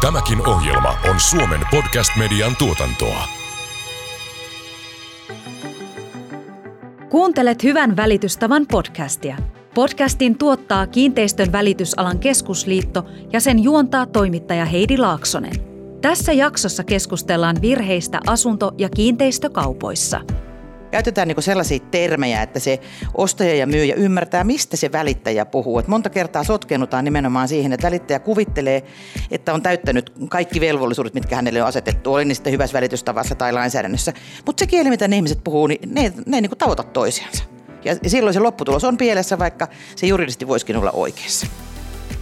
Tämäkin ohjelma on Suomen podcast-median tuotantoa. Kuuntelet Hyvän välitystavan podcastia. Podcastin tuottaa Kiinteistön välitysalan keskusliitto ja sen juontaa toimittaja Heidi Laaksonen. Tässä jaksossa keskustellaan virheistä asunto- ja kiinteistökaupoissa – Käytetään niin sellaisia termejä, että se ostaja ja myyjä ymmärtää, mistä se välittäjä puhuu. Et monta kertaa sotkennutaan nimenomaan siihen, että välittäjä kuvittelee, että on täyttänyt kaikki velvollisuudet, mitkä hänelle on asetettu, oli niistä hyvässä välitystavassa tai lainsäädännössä. Mutta se kieli, mitä ne ihmiset puhuu, niin ne, ne ei niin tauota toisiansa. Ja silloin se lopputulos on pielessä, vaikka se juridisesti voisikin olla oikeassa.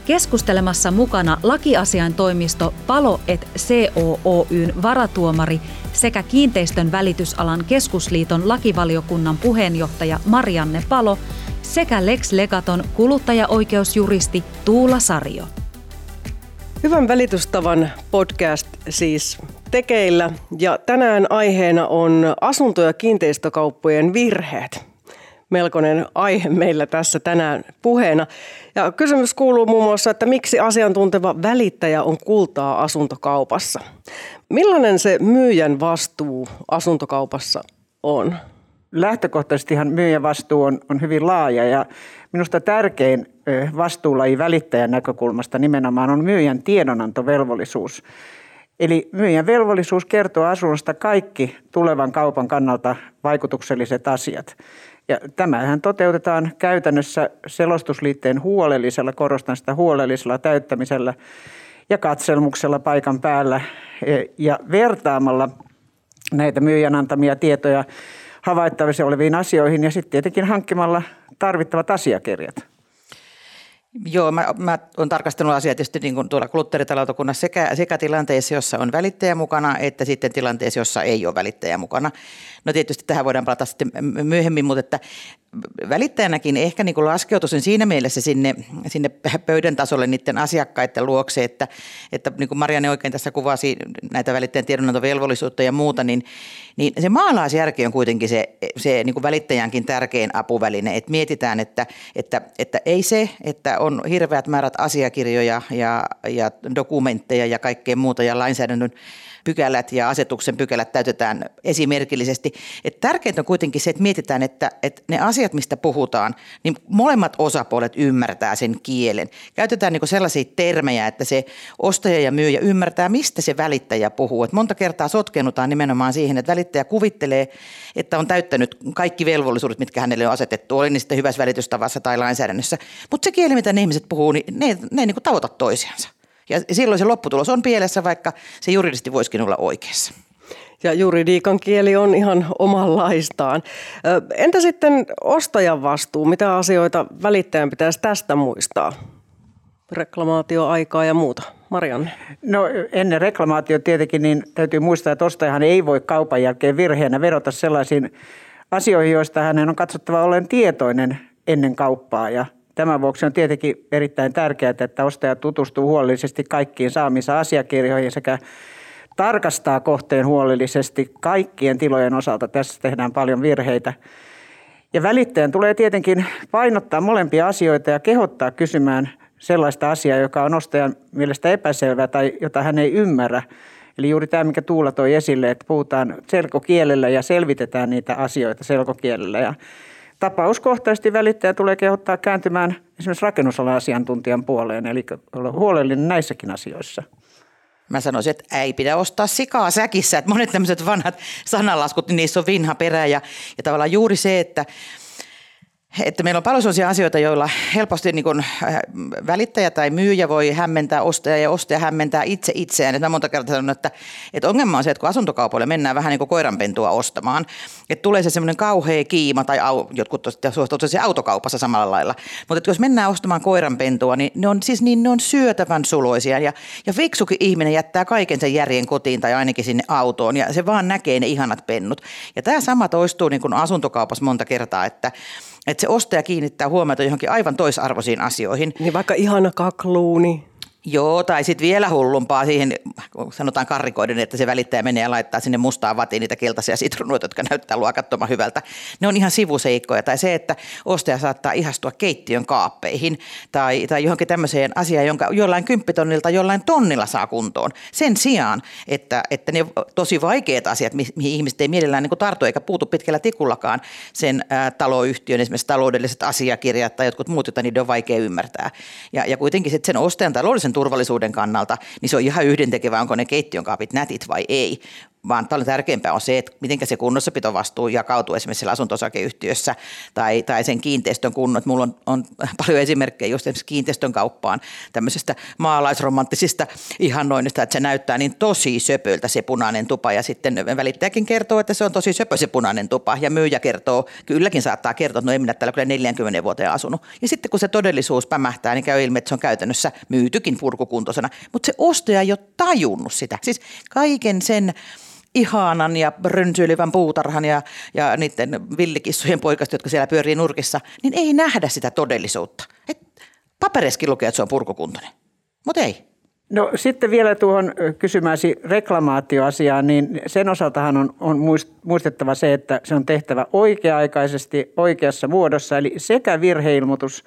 Keskustelemassa mukana lakiasiaintoimisto Palo et COOYn varatuomari sekä kiinteistön välitysalan keskusliiton lakivaliokunnan puheenjohtaja Marianne Palo sekä Lex Legaton kuluttajaoikeusjuristi Tuula Sario. Hyvän välitystavan podcast siis tekeillä ja tänään aiheena on asunto- ja kiinteistökauppojen virheet melkoinen aihe meillä tässä tänään puheena. Ja kysymys kuuluu muun muassa, että miksi asiantunteva välittäjä on kultaa asuntokaupassa? Millainen se myyjän vastuu asuntokaupassa on? Lähtökohtaisestihan myyjän vastuu on, on hyvin laaja ja minusta tärkein vastuulaji välittäjän näkökulmasta nimenomaan on myyjän tiedonantovelvollisuus. Eli myyjän velvollisuus kertoa asunnosta kaikki tulevan kaupan kannalta vaikutukselliset asiat. Ja tämähän toteutetaan käytännössä selostusliitteen huolellisella, korostan sitä huolellisella täyttämisellä ja katselmuksella paikan päällä e, ja vertaamalla näitä myyjän antamia tietoja havaittavissa oleviin asioihin ja sitten tietenkin hankkimalla tarvittavat asiakirjat. Joo, mä, mä olen tarkastanut asiaa tietysti niin kuin tuolla kuluttajataloutakunnassa sekä, sekä tilanteessa, jossa on välittäjä mukana, että sitten tilanteessa, jossa ei ole välittäjä mukana. No tietysti tähän voidaan palata sitten myöhemmin, mutta että välittäjänäkin ehkä niin laskeutuisin siinä mielessä sinne, sinne pöydän tasolle niiden asiakkaiden luokse, että, että niin kuin Marianne oikein tässä kuvasi näitä välittäjän tiedonantovelvollisuutta ja muuta, niin, niin se maalaisjärki on kuitenkin se, se niin kuin välittäjänkin tärkein apuväline, että mietitään, että, että, että ei se, että on hirveät määrät asiakirjoja ja, ja dokumentteja ja kaikkea muuta ja lainsäädännön pykälät ja asetuksen pykälät täytetään esimerkillisesti. Et tärkeintä on kuitenkin se, että mietitään, että, että ne asiat, mistä puhutaan, niin molemmat osapuolet ymmärtää sen kielen. Käytetään niin sellaisia termejä, että se ostaja ja myyjä ymmärtää, mistä se välittäjä puhuu. Et monta kertaa sotkennutaan nimenomaan siihen, että välittäjä kuvittelee, että on täyttänyt kaikki velvollisuudet, mitkä hänelle on asetettu, oli niistä hyvässä välitystavassa tai lainsäädännössä. Mutta se kieli, mitä ne ihmiset puhuu, niin ne, ne ei niin tauota toisiansa. Ja silloin se lopputulos on pielessä, vaikka se juridisesti voisikin olla oikeassa. Ja juridiikan kieli on ihan omanlaistaan. Entä sitten ostajan vastuu? Mitä asioita välittäjän pitäisi tästä muistaa? Reklamaatioaikaa ja muuta. Marianne. No ennen reklamaatio tietenkin niin täytyy muistaa, että ostajahan ei voi kaupan jälkeen virheenä vedota sellaisiin asioihin, joista hänen on katsottava ollen tietoinen ennen kauppaa. Ja Tämän vuoksi on tietenkin erittäin tärkeää, että ostaja tutustuu huolellisesti kaikkiin saamissa asiakirjoihin sekä tarkastaa kohteen huolellisesti kaikkien tilojen osalta. Tässä tehdään paljon virheitä. Ja välittäjän tulee tietenkin painottaa molempia asioita ja kehottaa kysymään sellaista asiaa, joka on ostajan mielestä epäselvä tai jota hän ei ymmärrä. Eli juuri tämä, mikä Tuula toi esille, että puhutaan selkokielellä ja selvitetään niitä asioita selkokielellä. Ja Tapauskohtaisesti välittäjä tulee kehottaa kääntymään esimerkiksi rakennusalan asiantuntijan puoleen, eli olla huolellinen näissäkin asioissa. Mä sanoisin, että ei pidä ostaa sikaa säkissä, että monet tämmöiset vanhat sananlaskut, niin niissä on vinha perä ja, ja tavallaan juuri se, että että meillä on paljon sellaisia asioita, joilla helposti niin kuin äh, välittäjä tai myyjä voi hämmentää ostaja ja ostaja hämmentää itse itseään. Että mä monta kertaa sanon, että, että ongelma on se, että kun asuntokaupoille mennään vähän niin kuin koiranpentua ostamaan, että tulee se semmoinen kauhea kiima tai au, jotkut suhtautuvat se autokaupassa samalla lailla. Mutta jos mennään ostamaan koiranpentua, niin ne on siis niin ne on syötävän suloisia ja, ja fiksukin ihminen jättää kaiken sen järjen kotiin tai ainakin sinne autoon ja se vaan näkee ne ihanat pennut. Ja tämä sama toistuu niin kuin asuntokaupassa monta kertaa, että että se ostaja kiinnittää huomiota johonkin aivan toisarvoisiin asioihin. Niin vaikka ihana kakluuni. Joo, tai sitten vielä hullumpaa siihen, sanotaan karrikoiden, että se välittäjä menee ja laittaa sinne mustaan vatiin niitä keltaisia sitruunoita, jotka näyttää luokattoman hyvältä. Ne on ihan sivuseikkoja. Tai se, että ostaja saattaa ihastua keittiön kaappeihin tai, tai johonkin tämmöiseen asiaan, jonka jollain kymppitonnilta jollain tonnilla saa kuntoon. Sen sijaan, että, että ne tosi vaikeat asiat, mihin ihmiset ei mielellään niin tartu eikä puutu pitkällä tikullakaan, sen ää, taloyhtiön esimerkiksi taloudelliset asiakirjat tai jotkut muut, joita niiden on vaikea ymmärtää. Ja, ja kuitenkin sitten sen ostajan taloudellisen turvallisuuden kannalta, niin se on ihan yhdentekevä, onko ne keittiön kaapit nätit vai ei vaan paljon tärkeämpää on se, että miten se kunnossapitovastuu jakautuu esimerkiksi siellä asunto-osakeyhtiössä tai, tai sen kiinteistön kunnot. Mulla on, on paljon esimerkkejä just esimerkiksi kiinteistön kauppaan tämmöisestä maalaisromanttisista ihannoinnista, että se näyttää niin tosi söpöltä se punainen tupa ja sitten välittäjäkin kertoo, että se on tosi söpö se punainen tupa ja myyjä kertoo, kylläkin saattaa kertoa, että no ei minä täällä kyllä 40 vuoteen asunut. Ja sitten kun se todellisuus pämähtää, niin käy ilmi, että se on käytännössä myytykin purkukuntoisena, mutta se ostaja ei ole tajunnut sitä. Siis kaiken sen ihanan ja rönsyilivän puutarhan ja, ja niiden villikissojen poikasta, jotka siellä pyörii nurkissa, niin ei nähdä sitä todellisuutta. Et papereskin lukee, että se on purkukuntoinen, mutta ei. No sitten vielä tuohon kysymäsi reklamaatioasiaan, niin sen osaltahan on, on muistettava se, että se on tehtävä oikea-aikaisesti oikeassa muodossa, eli sekä virheilmoitus –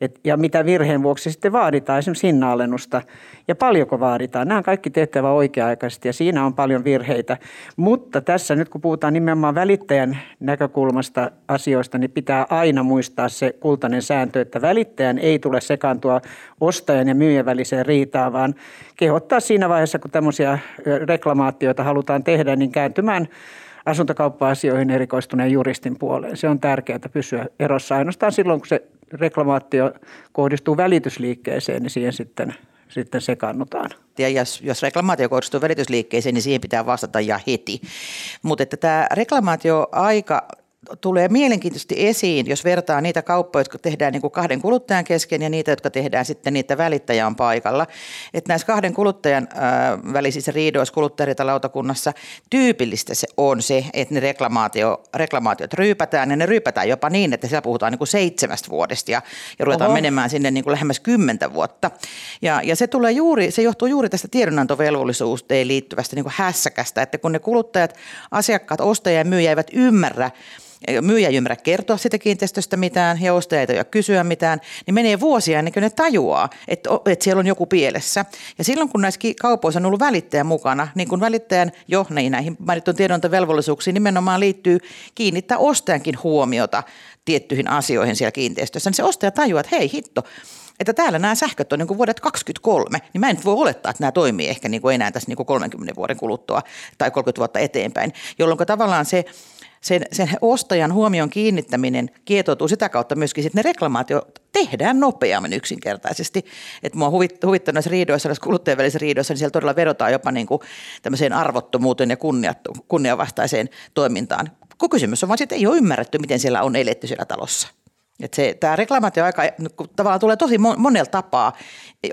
et, ja mitä virheen vuoksi sitten vaaditaan, esimerkiksi hinnanalennusta ja paljonko vaaditaan. Nämä on kaikki tehtävä oikea-aikaisesti ja siinä on paljon virheitä. Mutta tässä nyt kun puhutaan nimenomaan välittäjän näkökulmasta asioista, niin pitää aina muistaa se kultainen sääntö, että välittäjän ei tule sekaantua ostajan ja myyjän väliseen riitaan, vaan kehottaa siinä vaiheessa, kun tämmöisiä reklamaatioita halutaan tehdä, niin kääntymään asuntokauppa-asioihin erikoistuneen juristin puoleen. Se on tärkeää pysyä erossa ainoastaan silloin, kun se reklamaatio kohdistuu välitysliikkeeseen, niin siihen sitten, sitten sekannutaan. Ja jos, jos reklamaatio kohdistuu välitysliikkeeseen, niin siihen pitää vastata ja heti. Mutta että tämä reklamaatioaika tulee mielenkiintoisesti esiin, jos vertaa niitä kauppoja, jotka tehdään niin kuin kahden kuluttajan kesken ja niitä, jotka tehdään sitten niitä välittäjän paikalla. Että näissä kahden kuluttajan äh, välisissä riidoissa kuluttajariitalautakunnassa tyypillistä se on se, että ne reklamaatio, reklamaatiot ryypätään ja ne ryypätään jopa niin, että siellä puhutaan niin kuin seitsemästä vuodesta ja, ja ruvetaan Oho. menemään sinne niin kuin lähemmäs kymmentä vuotta. Ja, ja se, tulee juuri, se johtuu juuri tästä tiedonantovelvollisuuteen liittyvästä niin kuin hässäkästä, että kun ne kuluttajat, asiakkaat, ostajia ja myyjä eivät ymmärrä, myyjä ymmärrä kertoa sitä kiinteistöstä mitään ja ostaja ei kysyä mitään, niin menee vuosia ennen kuin ne tajuaa, että, että siellä on joku pielessä. Ja silloin kun näissä kaupoissa on ollut välittäjä mukana, niin kun välittäjän jo niin näihin mainittuun tiedonantovelvollisuuksiin nimenomaan liittyy kiinnittää ostajankin huomiota tiettyihin asioihin siellä kiinteistössä, niin se ostaja tajuaa, että hei hitto, että täällä nämä sähköt on niin kuin vuodet 23, niin mä en voi olettaa, että nämä toimii ehkä niin kuin enää tässä niin kuin 30 vuoden kuluttua tai 30 vuotta eteenpäin, jolloin tavallaan se sen, sen ostajan huomion kiinnittäminen kietoutuu sitä kautta myöskin, että ne reklamaatio tehdään nopeammin yksinkertaisesti. Että mua huvittanut näissä riidoissa, näissä kuluttajien välisissä riidoissa, niin siellä todella vedotaan jopa niin kuin tämmöiseen arvottomuuteen ja kunniavastaiseen toimintaan. Kun kysymys on vaan, että ei ole ymmärretty, miten siellä on eletty siellä talossa. Että se, tämä reklamaatioaika tavallaan tulee tosi monella tapaa.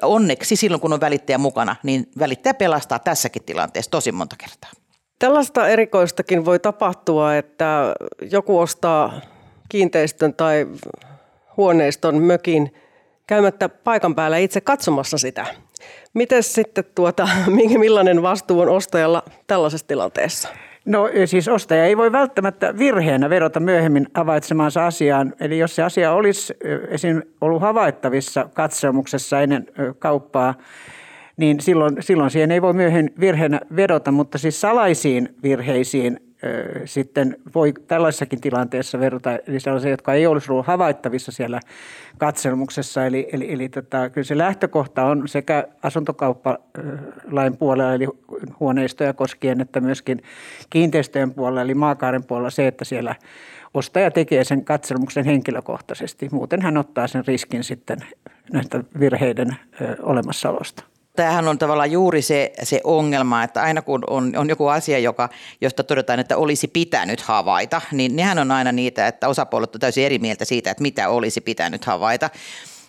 Onneksi silloin, kun on välittäjä mukana, niin välittäjä pelastaa tässäkin tilanteessa tosi monta kertaa. Tällaista erikoistakin voi tapahtua, että joku ostaa kiinteistön tai huoneiston mökin käymättä paikan päällä itse katsomassa sitä. Miten sitten tuota, millainen vastuu on ostajalla tällaisessa tilanteessa? No siis ostaja ei voi välttämättä virheenä vedota myöhemmin havaitsemaansa asiaan. Eli jos se asia olisi esim. ollut havaittavissa katsomuksessa ennen kauppaa, niin silloin, silloin siihen ei voi myöhemmin virheenä vedota, mutta siis salaisiin virheisiin sitten voi tällaisessakin tilanteessa vedota, eli sellaisia, jotka ei olisi ollut havaittavissa siellä katselmuksessa. Eli, eli, eli tota, kyllä se lähtökohta on sekä asuntokauppalain puolella, eli huoneistoja koskien, että myöskin kiinteistöjen puolella, eli maakaaren puolella se, että siellä ostaja tekee sen katselmuksen henkilökohtaisesti. Muuten hän ottaa sen riskin sitten näistä virheiden olemassaolosta tämähän on tavallaan juuri se, se ongelma, että aina kun on, on joku asia, joka, josta todetaan, että olisi pitänyt havaita, niin nehän on aina niitä, että osapuolet on täysin eri mieltä siitä, että mitä olisi pitänyt havaita.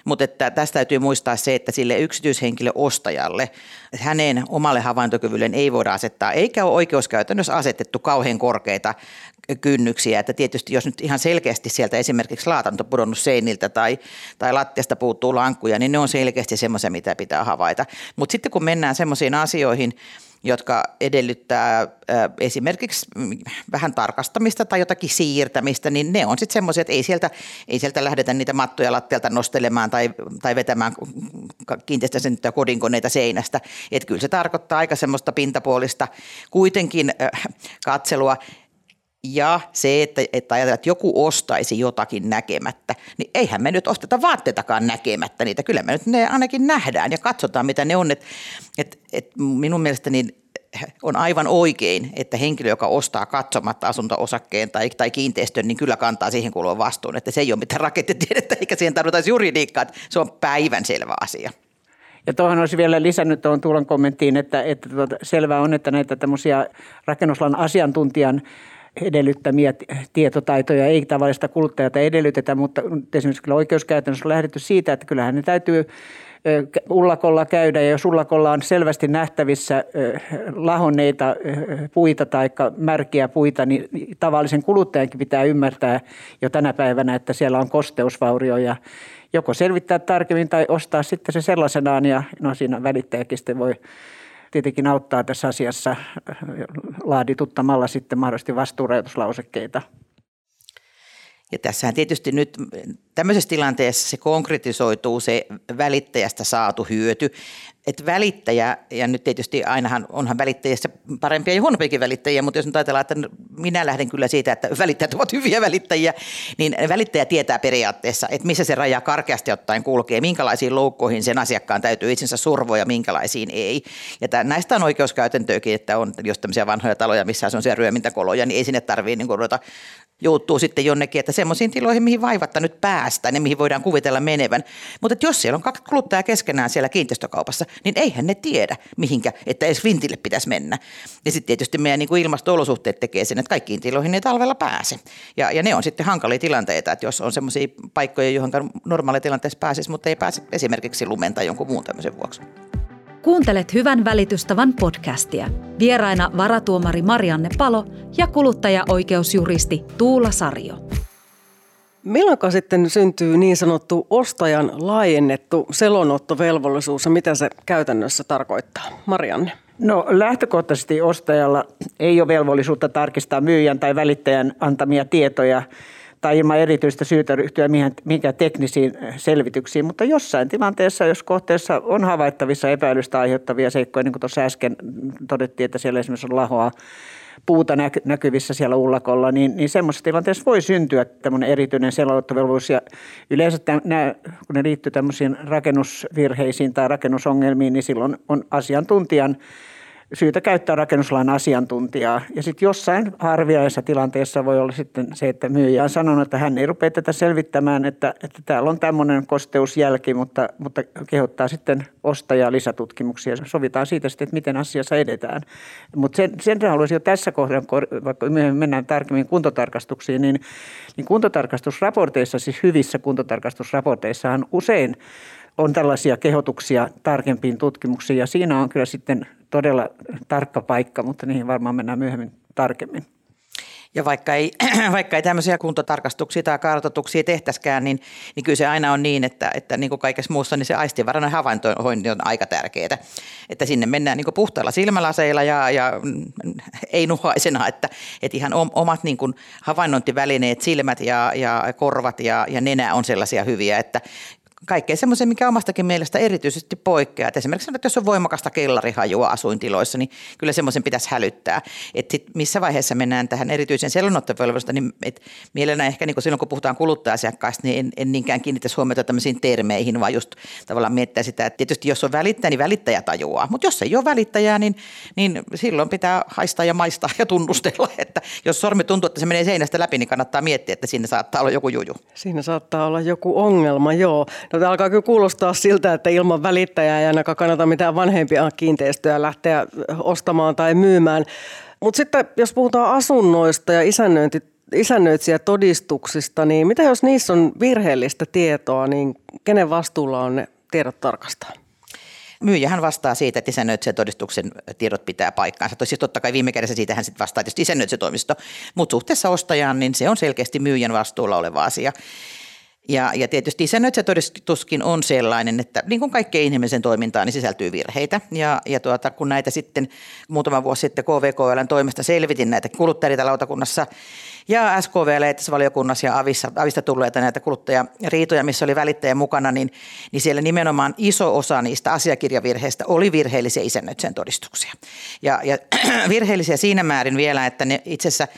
Mutta että tästä täytyy muistaa se, että sille yksityishenkilö ostajalle, hänen omalle havaintokyvylleen ei voida asettaa, eikä ole oikeuskäytännössä asetettu kauhean korkeita kynnyksiä, että tietysti jos nyt ihan selkeästi sieltä esimerkiksi laatanto pudonnut seiniltä tai, tai lattiasta puuttuu lankkuja, niin ne on selkeästi semmoisia, mitä pitää havaita. Mutta sitten kun mennään semmoisiin asioihin, jotka edellyttää esimerkiksi vähän tarkastamista tai jotakin siirtämistä, niin ne on sitten semmoisia, että ei sieltä, ei sieltä lähdetä niitä mattoja lattialta nostelemaan tai, tai vetämään kiinteistösenttyä kodinkoneita seinästä. Että kyllä se tarkoittaa aika semmoista pintapuolista kuitenkin katselua. Ja se, että, että ajatellaan, että joku ostaisi jotakin näkemättä, niin eihän me nyt osteta vaatteitakaan näkemättä niitä. Kyllä me nyt ne ainakin nähdään ja katsotaan, mitä ne on. Et, et, et minun mielestäni niin on aivan oikein, että henkilö, joka ostaa katsomatta asunto-osakkeen tai, tai kiinteistön, niin kyllä kantaa siihen kuuluvan vastuun. Että se ei ole mitään rakettitiedettä eikä siihen tarvita juridiikkaa, se on päivänselvä asia. Ja tuohon olisi vielä lisännyt tuohon Tuulan kommenttiin, että, että tuota, selvää on, että näitä tämmöisiä rakennuslan asiantuntijan edellyttämiä tietotaitoja ei tavallista kuluttajata edellytetä, mutta esimerkiksi kyllä oikeuskäytännössä on lähdetty siitä, että kyllähän ne täytyy ullakolla käydä ja jos ullakolla on selvästi nähtävissä lahonneita puita tai märkiä puita, niin tavallisen kuluttajankin pitää ymmärtää jo tänä päivänä, että siellä on kosteusvaurio ja joko selvittää tarkemmin tai ostaa sitten se sellaisenaan ja no siinä välittäjäkin sitten voi tietenkin auttaa tässä asiassa laadituttamalla sitten mahdollisesti vastuurajoituslausekkeita. Ja tässähän tietysti nyt tämmöisessä tilanteessa se konkretisoituu se välittäjästä saatu hyöty. Että välittäjä, ja nyt tietysti ainahan onhan välittäjissä parempia ja huonompiakin välittäjiä, mutta jos nyt ajatellaan, että minä lähden kyllä siitä, että välittäjät ovat hyviä välittäjiä, niin välittäjä tietää periaatteessa, että missä se raja karkeasti ottaen kulkee, minkälaisiin loukkoihin sen asiakkaan täytyy itsensä survoa ja minkälaisiin ei. Ja tämän, näistä on oikeuskäytäntöäkin, että on jos tämmöisiä vanhoja taloja, missä on sellaisia ryömintäkoloja, niin ei sinne tarvitse niin ruveta juuttuu sitten jonnekin, että semmoisiin tiloihin, mihin vaivatta nyt päästään ja mihin voidaan kuvitella menevän. Mutta jos siellä on kaksi kuluttajaa keskenään siellä kiinteistökaupassa, niin eihän ne tiedä, mihinkä, että edes vintille pitäisi mennä. Ja sitten tietysti meidän niin kuin ilmasto-olosuhteet tekee sen, että kaikkiin tiloihin ei talvella pääse. Ja, ja ne on sitten hankalia tilanteita, että jos on semmoisia paikkoja, johon normaali tilanteessa pääsisi, mutta ei pääse esimerkiksi lumen tai jonkun muun tämmöisen vuoksi. Kuuntelet Hyvän välitystavan podcastia. Vieraina varatuomari Marianne Palo ja kuluttajaoikeusjuristi Tuula Sarjo. Milloin sitten syntyy niin sanottu ostajan laajennettu selonottovelvollisuus ja mitä se käytännössä tarkoittaa? Marianne. No lähtökohtaisesti ostajalla ei ole velvollisuutta tarkistaa myyjän tai välittäjän antamia tietoja tai ilman erityistä syytä ryhtyä mihinkään teknisiin selvityksiin, mutta jossain tilanteessa, jos kohteessa on havaittavissa epäilystä aiheuttavia seikkoja, niin kuin tuossa äsken todettiin, että siellä esimerkiksi on lahoa puuta näkyvissä siellä ullakolla, niin, niin semmoisessa tilanteessa voi syntyä tämmöinen erityinen selonottovelvollisuus. Ja yleensä nämä, kun ne liittyy tämmöisiin rakennusvirheisiin tai rakennusongelmiin, niin silloin on asiantuntijan syytä käyttää rakennuslain asiantuntijaa. Ja sitten jossain harvinaisessa tilanteessa voi olla sitten se, että myyjä on sanonut, että hän ei rupea tätä selvittämään, että, että täällä on tämmöinen kosteusjälki, mutta, mutta kehottaa sitten ostajaa lisätutkimuksia. Sovitaan siitä sitten, että miten asiassa edetään. Mutta sen, sen haluaisin jo tässä kohdassa, vaikka myöhemmin mennään tarkemmin kuntotarkastuksiin, niin, niin kuntotarkastusraporteissa, siis hyvissä kuntotarkastusraporteissahan usein on tällaisia kehotuksia tarkempiin tutkimuksiin ja siinä on kyllä sitten todella tarkka paikka, mutta niihin varmaan mennään myöhemmin tarkemmin. Ja vaikka ei, vaikka ei tämmöisiä kuntotarkastuksia tai kartoituksia tehtäskään, niin, niin kyllä se aina on niin, että, että niin kuin kaikessa muussa, niin se aistivarainen havaintointi on aika tärkeää. Että sinne mennään niin puhtailla silmälaseilla ja, ja ei nuhaisena, että, että ihan omat niin kuin havainnointivälineet, silmät ja, ja korvat ja, ja nenä on sellaisia hyviä, että kaikkea semmoisen, mikä omastakin mielestä erityisesti poikkeaa. Et esimerkiksi että jos on voimakasta kellarihajua asuintiloissa, niin kyllä semmoisen pitäisi hälyttää. Että sit missä vaiheessa mennään tähän erityisen selonottovelvollisuuteen, niin et mielellään ehkä niin silloin, kun puhutaan kuluttaja-asiakkaista, niin en, en niinkään kiinnittäisi huomiota tämmöisiin termeihin, vaan just tavallaan miettiä sitä, että tietysti jos on välittäjä, niin välittäjä tajuaa. Mutta jos ei ole välittäjää, niin, niin silloin pitää haistaa ja maistaa ja tunnustella, että jos sormi tuntuu, että se menee seinästä läpi, niin kannattaa miettiä, että siinä saattaa olla joku juju. Siinä saattaa olla joku ongelma, joo. No, tämä alkaa kyllä kuulostaa siltä, että ilman välittäjää ei ainakaan kannata mitään vanhempia kiinteistöjä lähteä ostamaan tai myymään. Mutta sitten jos puhutaan asunnoista ja isännöinti, isännöitsijätodistuksista, niin mitä jos niissä on virheellistä tietoa, niin kenen vastuulla on ne tiedot tarkastaa? Myyjähän vastaa siitä, että todistuksen tiedot pitää paikkaansa. Siis totta kai viime kädessä siitähän sitten vastaa tietysti toimisto, mutta suhteessa ostajaan niin se on selkeästi myyjän vastuulla oleva asia. Ja, ja tietysti isännöitsijätodistuskin on sellainen, että niin kuin kaikkeen inhimillisen toimintaan niin sisältyy virheitä. Ja, ja tuota, kun näitä sitten muutama vuosi sitten KVKLn toimesta selvitin näitä kuluttajariitalautakunnassa ja SKVL valiokunnassa ja Avissa, Avista tulleita näitä kuluttajariitoja, missä oli välittäjä mukana, niin, niin siellä nimenomaan iso osa niistä asiakirjavirheistä oli virheellisiä isännöitsijän todistuksia. Ja, ja virheellisiä siinä määrin vielä, että ne itse asiassa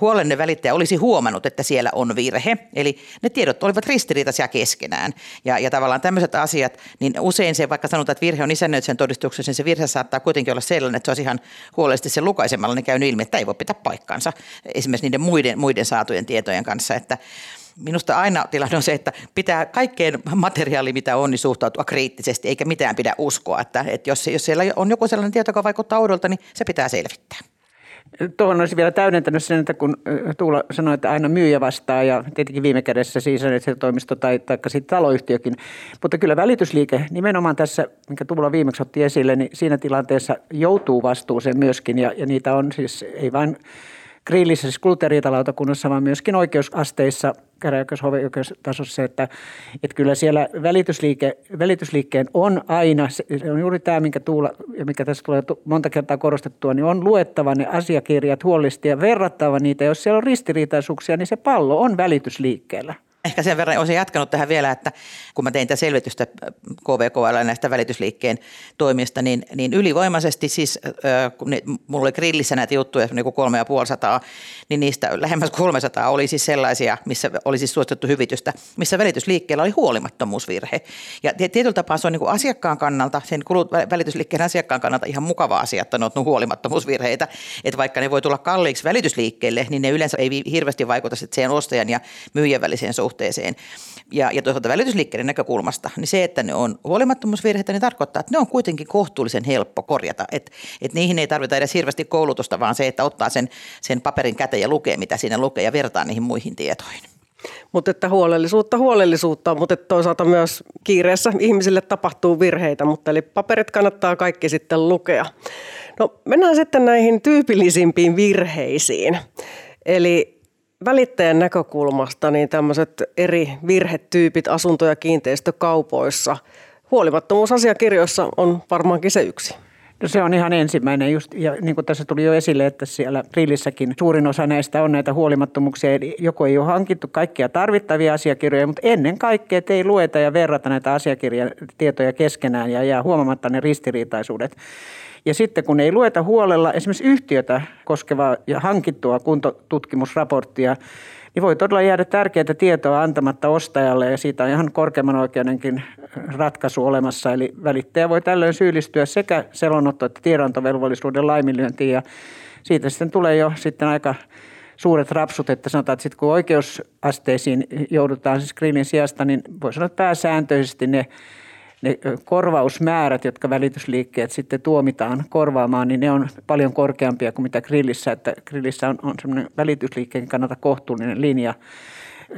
huolenne välittäjä olisi huomannut, että siellä on virhe. Eli ne tiedot olivat ristiriitaisia keskenään. Ja, ja tavallaan tämmöiset asiat, niin usein se, vaikka sanotaan, että virhe on isännöitsijän todistuksessa, niin se virhe saattaa kuitenkin olla sellainen, että se olisi ihan huolellisesti sen lukaisemalla, niin käy ilmi, että ei voi pitää paikkaansa esimerkiksi niiden muiden, muiden saatujen tietojen kanssa, että Minusta aina tilanne on se, että pitää kaikkeen materiaaliin, mitä on, niin suhtautua kriittisesti, eikä mitään pidä uskoa. Että, että jos, jos siellä on joku sellainen tieto, joka vaikuttaa oudolta, niin se pitää selvittää. Tuohon olisi vielä täydentänyt sen, että kun Tuula sanoi, että aina myyjä vastaa ja tietenkin viime kädessä siis se toimisto tai, tai sitten taloyhtiökin. Mutta kyllä välitysliike nimenomaan tässä, minkä Tuula viimeksi otti esille, niin siinä tilanteessa joutuu vastuuseen myöskin ja, ja niitä on siis ei vain grillissä, siis kuluttajariitalautakunnassa, vaan myöskin oikeusasteissa, käräjäoikeus, hovioikeustasossa, että, että kyllä siellä välitysliike, välitysliikkeen on aina, se on juuri tämä, minkä Tuula, ja mikä tässä tulee monta kertaa korostettua, niin on luettava ne asiakirjat huolellisesti ja verrattava niitä. Jos siellä on ristiriitaisuuksia, niin se pallo on välitysliikkeellä. Ehkä sen verran olisin jatkanut tähän vielä, että kun mä tein tätä selvitystä KVKL näistä välitysliikkeen toimista, niin, niin ylivoimaisesti siis, kun ne, mulla oli grillissä näitä juttuja, niin kuin kolme ja puoli sataa, niin niistä lähemmäs 300 oli siis sellaisia, missä oli siis suositettu hyvitystä, missä välitysliikkeellä oli huolimattomuusvirhe. Ja tietyllä tapaa se on niin kuin asiakkaan kannalta, sen kulut, välitysliikkeen asiakkaan kannalta ihan mukava asia, että ne on huolimattomuusvirheitä. Että vaikka ne voi tulla kalliiksi välitysliikkeelle, niin ne yleensä ei hirveästi vaikuta siihen ostajan ja myyjän väliseen suhteen suhteeseen. Ja, ja toisaalta välitysliikkeiden näkökulmasta, niin se, että ne on huolimattomuusvirheitä, niin tarkoittaa, että ne on kuitenkin kohtuullisen helppo korjata. Että et niihin ei tarvita edes hirveästi koulutusta, vaan se, että ottaa sen, sen paperin käteen ja lukee, mitä siinä lukee ja vertaa niihin muihin tietoihin. Mutta että huolellisuutta huolellisuutta, mutta että toisaalta myös kiireessä ihmisille tapahtuu virheitä, mutta eli paperit kannattaa kaikki sitten lukea. No mennään sitten näihin tyypillisimpiin virheisiin. Eli välittäjän näkökulmasta niin tämmöiset eri virhetyypit asunto- ja kiinteistökaupoissa, huolimattomuusasiakirjoissa on varmaankin se yksi. No se on ihan ensimmäinen just, ja niin kuin tässä tuli jo esille, että siellä Grillissäkin suurin osa näistä on näitä huolimattomuuksia, eli joko ei ole hankittu kaikkia tarvittavia asiakirjoja, mutta ennen kaikkea ei lueta ja verrata näitä asiakirjatietoja keskenään ja jää huomaamatta ne ristiriitaisuudet. Ja sitten kun ei lueta huolella esimerkiksi yhtiötä koskevaa ja hankittua kuntotutkimusraporttia, niin voi todella jäädä tärkeää tietoa antamatta ostajalle ja siitä on ihan korkeamman oikeudenkin ratkaisu olemassa. Eli välittäjä voi tällöin syyllistyä sekä selonotto- että tiedontovelvollisuuden laiminlyöntiin ja siitä sitten tulee jo sitten aika suuret rapsut, että sanotaan, että sitten kun oikeusasteisiin joudutaan siis grillin sijasta, niin voi sanoa, että pääsääntöisesti ne ne korvausmäärät, jotka välitysliikkeet sitten tuomitaan korvaamaan, niin ne on paljon korkeampia kuin mitä grillissä. Että grillissä on, on semmoinen välitysliikkeen kannalta kohtuullinen linja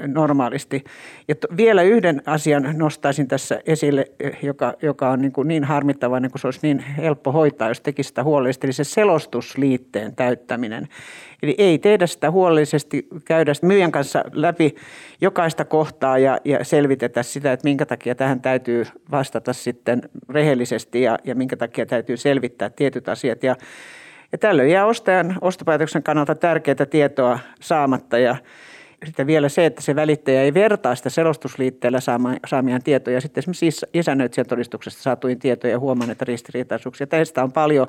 normaalisti. Ja to, vielä yhden asian nostaisin tässä esille, joka, joka on niin, kuin niin harmittava, niin kuin se olisi niin helppo hoitaa, jos tekisi sitä huolellisesti, eli se selostusliitteen täyttäminen. Eli ei tehdä sitä huolellisesti, käydä myyjän kanssa läpi jokaista kohtaa ja, ja selvitetä sitä, että minkä takia tähän täytyy vastata sitten rehellisesti ja, ja minkä takia täytyy selvittää tietyt asiat. Ja, ja tällöin jää ostajan ostopäätöksen kannalta tärkeää tietoa saamatta ja sitten vielä se, että se välittäjä ei vertaa sitä selostusliitteellä saamiaan tietoja sitten esimerkiksi isännöitsijän todistuksesta saatuihin tietoja ja huomaa näitä ristiriitaisuuksia. Tästä on paljon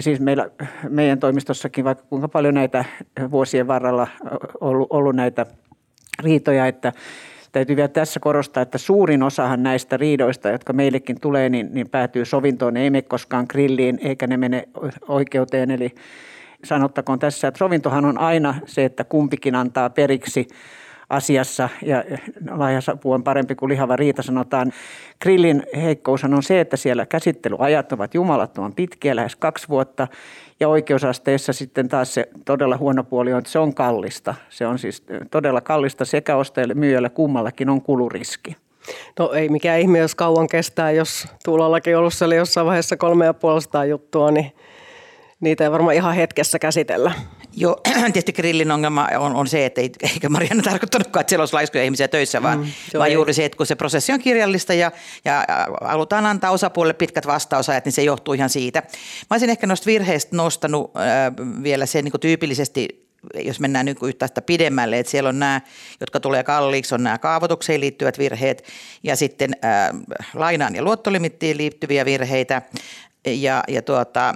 siis meillä, meidän toimistossakin vaikka kuinka paljon näitä vuosien varrella ollut, ollut näitä riitoja, että täytyy vielä tässä korostaa, että suurin osahan näistä riidoista, jotka meillekin tulee, niin, niin päätyy sovintoon. Ne ei mene koskaan grilliin eikä ne mene oikeuteen. Eli sanottakoon tässä, että sovintohan on aina se, että kumpikin antaa periksi asiassa ja laajasapu on parempi kuin lihava riita sanotaan. Grillin heikkous on se, että siellä käsittelyajat ovat jumalattoman pitkiä, lähes kaksi vuotta ja oikeusasteessa sitten taas se todella huono puoli on, että se on kallista. Se on siis todella kallista sekä ostajalle, myyjälle, kummallakin on kuluriski. No ei mikään ihme, jos kauan kestää, jos Tuulallakin ollut siellä jossain vaiheessa kolme ja juttua, niin niitä ei varmaan ihan hetkessä käsitellä. Joo, tietysti grillin ongelma on, on se, että ei, eikä Marianne tarkoittanutkaan, että siellä olisi laiskoja ihmisiä töissä, vaan, mm, vaan juuri se, että kun se prosessi on kirjallista ja, ja halutaan antaa osapuolelle pitkät vastausajat, niin se johtuu ihan siitä. Mä olisin ehkä noista virheistä nostanut äh, vielä se niin tyypillisesti jos mennään nyt yhtä pidemmälle, että siellä on nämä, jotka tulee kalliiksi, on nämä kaavoitukseen liittyvät virheet ja sitten äh, lainaan ja luottolimittiin liittyviä virheitä ja, ja tuota,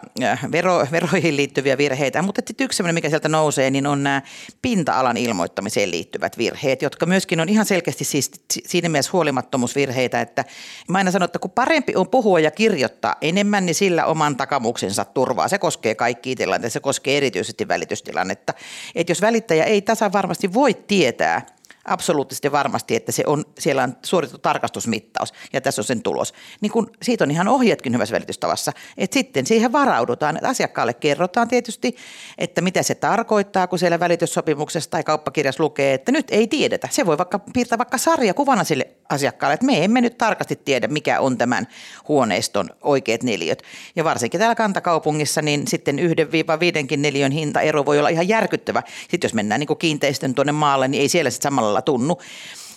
vero, veroihin liittyviä virheitä, mutta sitten yksi sellainen, mikä sieltä nousee, niin on nämä pinta-alan ilmoittamiseen liittyvät virheet, jotka myöskin on ihan selkeästi siis siinä mielessä huolimattomuusvirheitä, että mä aina sanon, että kun parempi on puhua ja kirjoittaa enemmän, niin sillä oman takamuksensa turvaa. Se koskee kaikkia tilanteita, se koskee erityisesti välitystilannetta. Että jos välittäjä ei tasan varmasti voi tietää, absoluuttisesti varmasti, että se on, siellä on suoritettu tarkastusmittaus ja tässä on sen tulos. Niin kun siitä on ihan ohjeetkin hyvässä välitystavassa, että sitten siihen varaudutaan, että asiakkaalle kerrotaan tietysti, että mitä se tarkoittaa, kun siellä välityssopimuksessa tai kauppakirjassa lukee, että nyt ei tiedetä. Se voi vaikka piirtää vaikka sarjakuvana sille asiakkaalle, että me emme nyt tarkasti tiedä, mikä on tämän huoneiston oikeat neliöt. Ja varsinkin täällä kantakaupungissa, niin sitten yhden viiva viidenkin neliön hintaero voi olla ihan järkyttävä. Sitten jos mennään niin kiinteistön tuonne maalle, niin ei siellä sitten samalla tunnu.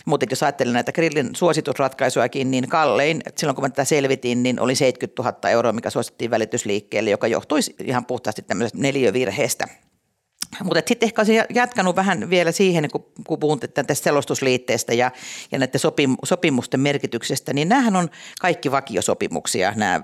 Mutta jos ajattelen näitä grillin suositusratkaisuakin, niin kallein, silloin kun mä tätä selvitin, niin oli 70 000 euroa, mikä suosittiin välitysliikkeelle, joka johtuisi ihan puhtaasti tämmöisestä neliövirheestä. Mutta sitten ehkä olisin jatkanut vähän vielä siihen, kun, kun puhun tästä selostusliitteestä ja, ja näiden sopim, sopimusten merkityksestä, niin nämähän on kaikki vakiosopimuksia, nämä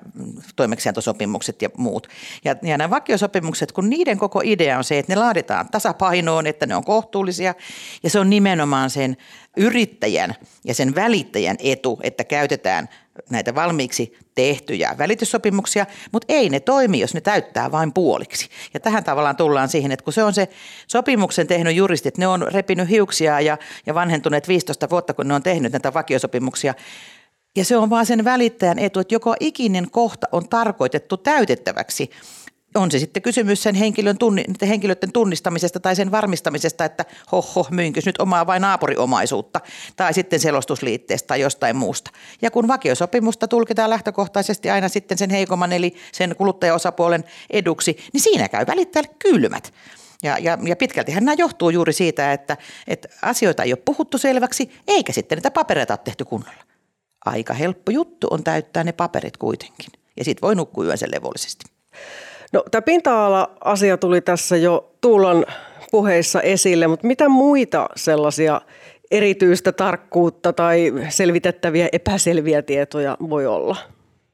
toimeksiantosopimukset ja muut. Ja, ja nämä vakiosopimukset, kun niiden koko idea on se, että ne laaditaan tasapainoon, että ne on kohtuullisia ja se on nimenomaan sen yrittäjän ja sen välittäjän etu, että käytetään näitä valmiiksi tehtyjä välityssopimuksia, mutta ei ne toimi, jos ne täyttää vain puoliksi. Ja tähän tavallaan tullaan siihen, että kun se on se sopimuksen tehnyt juristit, ne on repinyt hiuksia ja, ja vanhentuneet 15 vuotta, kun ne on tehnyt näitä vakiosopimuksia, ja se on vaan sen välittäjän etu, että joko ikinen kohta on tarkoitettu täytettäväksi on se sitten kysymys sen henkilön tunni, henkilöiden tunnistamisesta tai sen varmistamisesta, että hoho, myynkö nyt omaa vai naapuriomaisuutta, tai sitten selostusliitteestä tai jostain muusta. Ja kun vakiosopimusta tulkitaan lähtökohtaisesti aina sitten sen heikomman eli sen kuluttajaosapuolen eduksi, niin siinä käy välittäjälle kylmät. Ja, ja, ja pitkältihän nämä johtuu juuri siitä, että, että asioita ei ole puhuttu selväksi, eikä sitten niitä papereita ole tehty kunnolla. Aika helppo juttu on täyttää ne paperit kuitenkin. Ja sitten voi nukkua yönsä levollisesti. No, tämä pinta-ala-asia tuli tässä jo Tuulan puheissa esille, mutta mitä muita sellaisia erityistä tarkkuutta tai selvitettäviä epäselviä tietoja voi olla?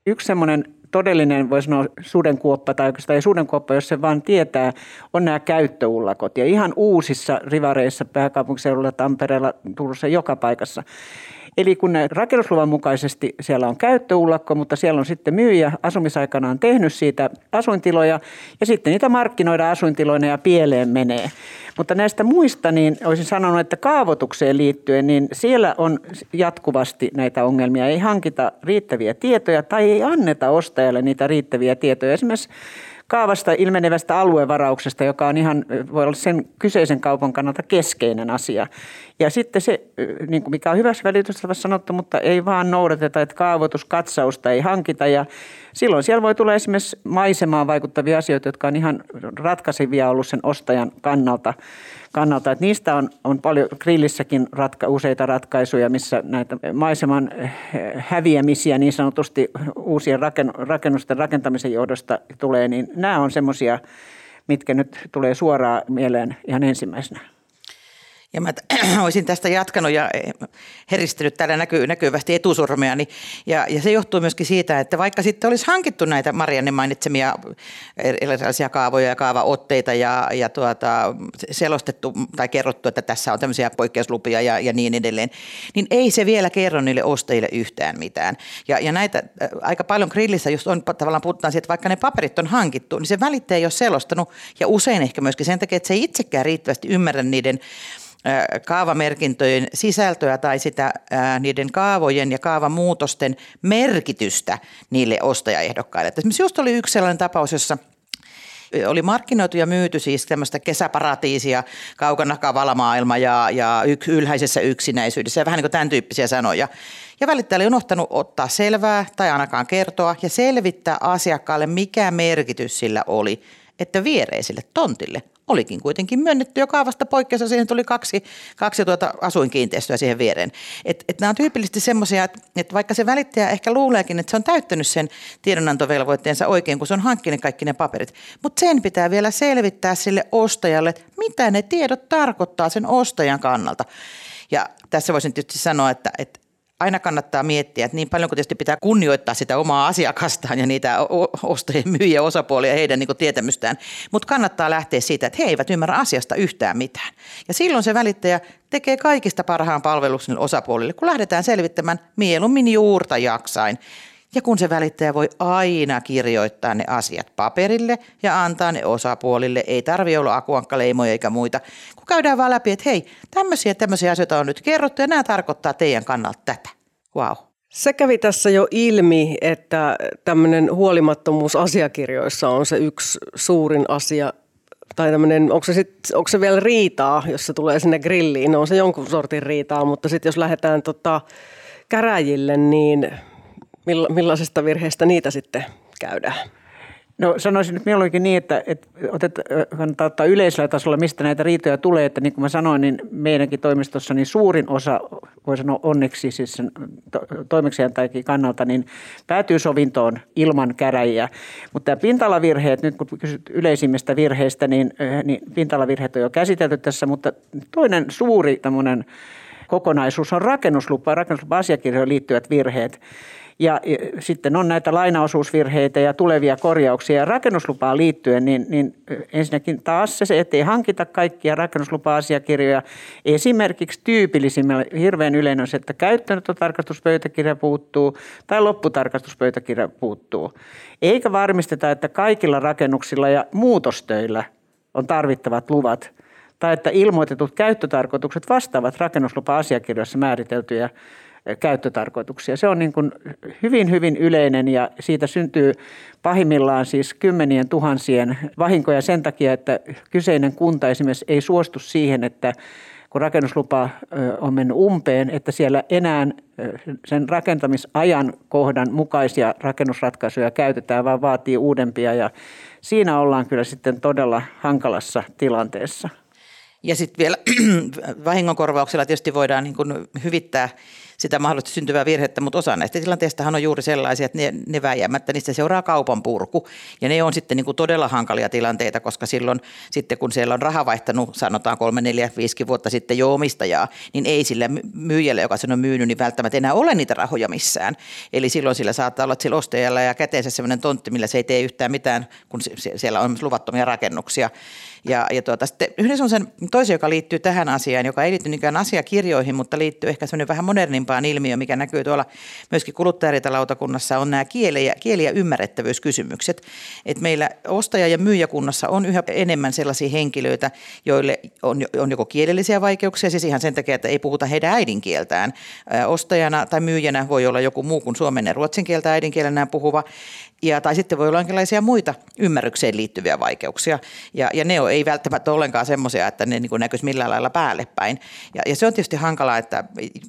Yksi semmoinen todellinen, voisi sanoa sudenkuoppa tai oikeastaan ei sudenkuoppa, jos se vaan tietää, on nämä käyttöullakot. Ja ihan uusissa rivareissa pääkaupunkiseudulla, Tampereella, Turussa, joka paikassa Eli kun rakennusluvan mukaisesti siellä on käyttöullakko, mutta siellä on sitten myyjä asumisaikanaan tehnyt siitä asuintiloja ja sitten niitä markkinoidaan asuintiloina ja pieleen menee. Mutta näistä muista, niin olisin sanonut, että kaavoitukseen liittyen, niin siellä on jatkuvasti näitä ongelmia. Ei hankita riittäviä tietoja tai ei anneta ostajalle niitä riittäviä tietoja. Esimerkiksi kaavasta ilmenevästä aluevarauksesta, joka on ihan, voi olla sen kyseisen kaupan kannalta keskeinen asia. Ja sitten se, niin kuin mikä on hyvässä välitystavassa sanottu, mutta ei vaan noudateta, että kaavoituskatsausta ei hankita. Ja silloin siellä voi tulla esimerkiksi maisemaan vaikuttavia asioita, jotka on ihan ratkaisevia ollut sen ostajan kannalta kannalta. Että niistä on, on paljon grillissäkin ratka, useita ratkaisuja, missä näitä maiseman häviämisiä niin sanotusti uusien rakennusten rakentamisen johdosta tulee, niin nämä on semmoisia, mitkä nyt tulee suoraan mieleen ihan ensimmäisenä. Ja mä olisin tästä jatkanut ja eh, heristellyt täällä näky, näkyvästi etusormeani. Ja, ja se johtuu myöskin siitä, että vaikka sitten olisi hankittu näitä Marianne mainitsemia erilaisia kaavoja ja kaavaotteita ja, ja tuota, selostettu tai kerrottu, että tässä on tämmöisiä poikkeuslupia ja, ja niin edelleen, niin ei se vielä kerro niille ostajille yhtään mitään. Ja, ja näitä äh, aika paljon grillissä just on tavallaan puhutaan siitä, että vaikka ne paperit on hankittu, niin se välittäjä ei ole selostanut ja usein ehkä myöskin sen takia, että se ei itsekään riittävästi ymmärrä niiden kaavamerkintöjen sisältöä tai sitä niiden kaavojen ja kaavamuutosten merkitystä niille ostajaehdokkaille. Esimerkiksi just oli yksi sellainen tapaus, jossa oli markkinoitu ja myyty siis tämmöistä kesäparatiisia, kaukana kavala ja, ja yk, ylhäisessä yksinäisyydessä ja vähän niin kuin tämän tyyppisiä sanoja. Ja välittäjä oli unohtanut ottaa selvää tai ainakaan kertoa ja selvittää asiakkaalle, mikä merkitys sillä oli, että viereisille tontille olikin kuitenkin myönnetty jo kaavasta poikkeus ja siihen tuli kaksi, kaksi tuota asuinkiinteistöä siihen viereen. Et, et nämä on tyypillisesti semmoisia, että et vaikka se välittäjä ehkä luuleekin, että se on täyttänyt sen tiedonantovelvoitteensa oikein, kun se on hankkinut kaikki ne paperit, mutta sen pitää vielä selvittää sille ostajalle, mitä ne tiedot tarkoittaa sen ostajan kannalta. Ja tässä voisin tietysti sanoa, että, että aina kannattaa miettiä, että niin paljon kuin tietysti pitää kunnioittaa sitä omaa asiakastaan ja niitä ostajien myyjiä osapuolia heidän niin tietämystään, mutta kannattaa lähteä siitä, että he eivät ymmärrä asiasta yhtään mitään. Ja silloin se välittäjä tekee kaikista parhaan palveluksen osapuolille, kun lähdetään selvittämään mieluummin juurta jaksain. Ja kun se välittäjä voi aina kirjoittaa ne asiat paperille ja antaa ne osapuolille, ei tarvi olla akuankkaleimoja eikä muita, kun käydään vaan läpi, että hei, tämmöisiä tämmöisiä asioita on nyt kerrottu ja nämä tarkoittaa teidän kannalta tätä. Wow. Se kävi tässä jo ilmi, että tämmöinen huolimattomuus asiakirjoissa on se yksi suurin asia, tai tämmöinen, onko se, sit, onko se vielä riitaa, jos se tulee sinne grilliin, no on se jonkun sortin riitaa, mutta sitten jos lähdetään tota käräjille, niin millaisesta virheestä niitä sitten käydään? No sanoisin nyt mieluummin niin, että, että otet, kannattaa ottaa yleisellä tasolla, mistä näitä riitoja tulee. Että niin kuin mä sanoin, niin meidänkin toimistossa niin suurin osa, voi sanoa onneksi siis sen to, kannalta, niin päätyy sovintoon ilman käräjiä. Mutta tämä pintalavirheet, nyt kun kysyt yleisimmistä virheistä, niin, niin pintalavirheet on jo käsitelty tässä, mutta toinen suuri tämmöinen kokonaisuus on rakennuslupa rakennuslupa-asiakirjoihin liittyvät virheet. Ja, sitten on näitä lainaosuusvirheitä ja tulevia korjauksia. Ja rakennuslupaan liittyen, niin, niin ensinnäkin taas se, ettei hankita kaikkia rakennuslupa-asiakirjoja. Esimerkiksi tyypillisimmällä hirveän yleinen on se, että käyttöönottotarkastuspöytäkirja puuttuu tai lopputarkastuspöytäkirja puuttuu. Eikä varmisteta, että kaikilla rakennuksilla ja muutostöillä on tarvittavat luvat tai että ilmoitetut käyttötarkoitukset vastaavat rakennuslupa-asiakirjoissa määriteltyjä käyttötarkoituksia. Se on niin kuin hyvin, hyvin yleinen ja siitä syntyy pahimmillaan siis kymmenien tuhansien vahinkoja sen takia, että kyseinen kunta esimerkiksi ei suostu siihen, että kun rakennuslupa on mennyt umpeen, että siellä enää sen rakentamisajan kohdan mukaisia rakennusratkaisuja käytetään, vaan vaatii uudempia ja siinä ollaan kyllä sitten todella hankalassa tilanteessa. Ja sitten vielä vahingonkorvauksella tietysti voidaan niin hyvittää sitä mahdollisesti syntyvää virhettä, mutta osa näistä tilanteistahan on juuri sellaisia, että ne, ne väijämättä, niistä seuraa kaupan purku. Ja ne on sitten niin kuin todella hankalia tilanteita, koska silloin sitten kun siellä on raha vaihtanut, sanotaan kolme, neljä, viisi vuotta sitten jo omistajaa, niin ei sillä myyjällä, joka sen on myynyt, niin välttämättä enää ole niitä rahoja missään. Eli silloin sillä saattaa olla sillä ostajalla ja käteensä sellainen tontti, millä se ei tee yhtään mitään, kun siellä on luvattomia rakennuksia. Ja, ja tuota, sitten yhden sen toisen, joka liittyy tähän asiaan, joka ei liity niinkään asiakirjoihin, mutta liittyy ehkä semmoinen vähän modernimpaan ilmiöön, mikä näkyy tuolla myöskin kuluttajariitalautakunnassa, on nämä kieli- ja, kieli- ja ymmärrettävyyskysymykset. Et meillä ostaja- ja myyjäkunnassa on yhä enemmän sellaisia henkilöitä, joille on, on joko kielellisiä vaikeuksia, siis ihan sen takia, että ei puhuta heidän äidinkieltään. Ostajana tai myyjänä voi olla joku muu kuin suomen ja ruotsin kieltä äidinkielenään puhuva, ja, tai sitten voi olla jonkinlaisia muita ymmärrykseen liittyviä vaikeuksia. Ja, ja ne ei välttämättä ollenkaan semmoisia, että ne niin näkyisi millään lailla päälle päin. Ja, ja se on tietysti hankalaa, että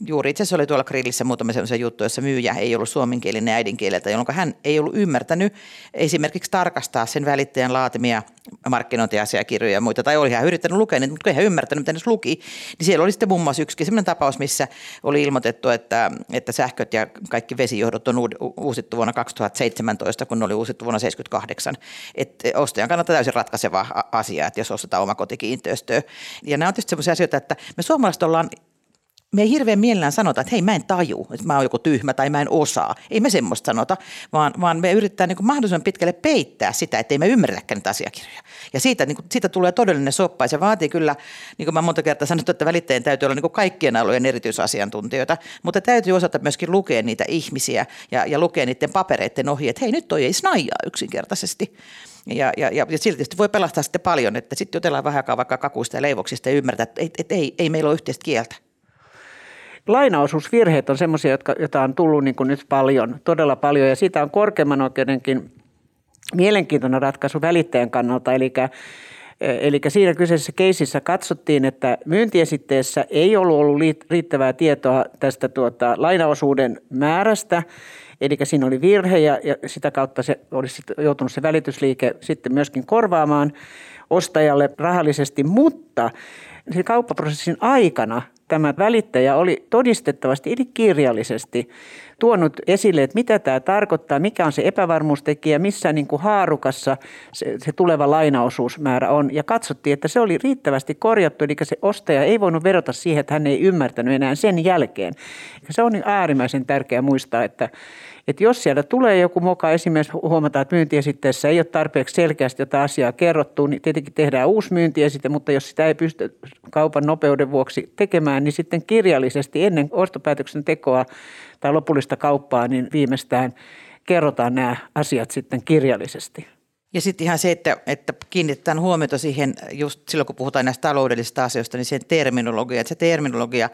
juuri itse asiassa oli tuolla grillissä muutama semmoisia juttuja, jossa myyjä ei ollut suomenkielinen äidinkieleltä, jolloin hän ei ollut ymmärtänyt esimerkiksi tarkastaa sen välittäjän laatimia markkinointiasiakirjoja ja muita, tai oli hän yrittänyt lukea niitä, mutta kun hän ymmärtänyt, mitä ne luki, niin siellä oli sitten muun muassa yksi sellainen tapaus, missä oli ilmoitettu, että, että sähköt ja kaikki vesijohdot on uusittu vuonna 2017, kun ne oli uusittu vuonna 1978. Että ostajan kannalta täysin ratkaiseva asia, että jos ostetaan omakotikiinteistöä. Ja nämä on tietysti sellaisia asioita, että me suomalaiset ollaan me ei hirveän mielellään sanota, että hei mä en taju, että mä oon joku tyhmä tai mä en osaa. Ei me semmoista sanota, vaan, vaan me yritetään niin kuin mahdollisimman pitkälle peittää sitä, että ei me ymmärretäkään niitä asiakirjoja. Ja siitä, niin kuin, siitä tulee todellinen soppa ja se vaatii kyllä, niin kuin mä monta kertaa sanottu, että välittäjien täytyy olla niin kuin kaikkien alojen erityisasiantuntijoita, mutta täytyy osata myöskin lukea niitä ihmisiä ja, ja lukea niiden papereiden ohi, että hei nyt toi ei snaijaa yksinkertaisesti. Ja, ja, ja, ja silti voi pelastaa sitten paljon, että sitten jutellaan vähän vaikka kakuista ja leivoksista ja ymmärtää, että et, et, ei, ei meillä ole yhteistä kieltä. Lainaosuusvirheet on semmoisia, joita on tullut niin kuin nyt paljon, todella paljon, ja siitä on korkeimman oikeudenkin mielenkiintoinen ratkaisu välittäjän kannalta, eli Eli siinä kyseisessä keisissä katsottiin, että myyntiesitteessä ei ollut ollut riittävää tietoa tästä tuota, lainaosuuden määrästä, eli siinä oli virhe ja, ja sitä kautta se olisi joutunut se välitysliike sitten myöskin korvaamaan ostajalle rahallisesti, mutta kauppaprosessin aikana tämä välittäjä oli todistettavasti kirjallisesti tuonut esille, että mitä tämä tarkoittaa, mikä on se epävarmuustekijä, missä niin kuin haarukassa se, se tuleva lainaosuusmäärä on. Ja katsottiin, että se oli riittävästi korjattu, eli se ostaja ei voinut vedota siihen, että hän ei ymmärtänyt enää sen jälkeen. Se on niin äärimmäisen tärkeää muistaa, että että jos siellä tulee joku moka, esimerkiksi huomataan, että myyntiesitteessä ei ole tarpeeksi selkeästi jotain asiaa kerrottu, niin tietenkin tehdään uusi myyntiesite, mutta jos sitä ei pysty kaupan nopeuden vuoksi tekemään, niin sitten kirjallisesti ennen ostopäätöksen tekoa tai lopullista kauppaa, niin viimeistään kerrotaan nämä asiat sitten kirjallisesti. Ja sitten ihan se, että, että kiinnitetään huomiota siihen, just silloin kun puhutaan näistä taloudellisista asioista, niin siihen terminologiaan. Että se terminologia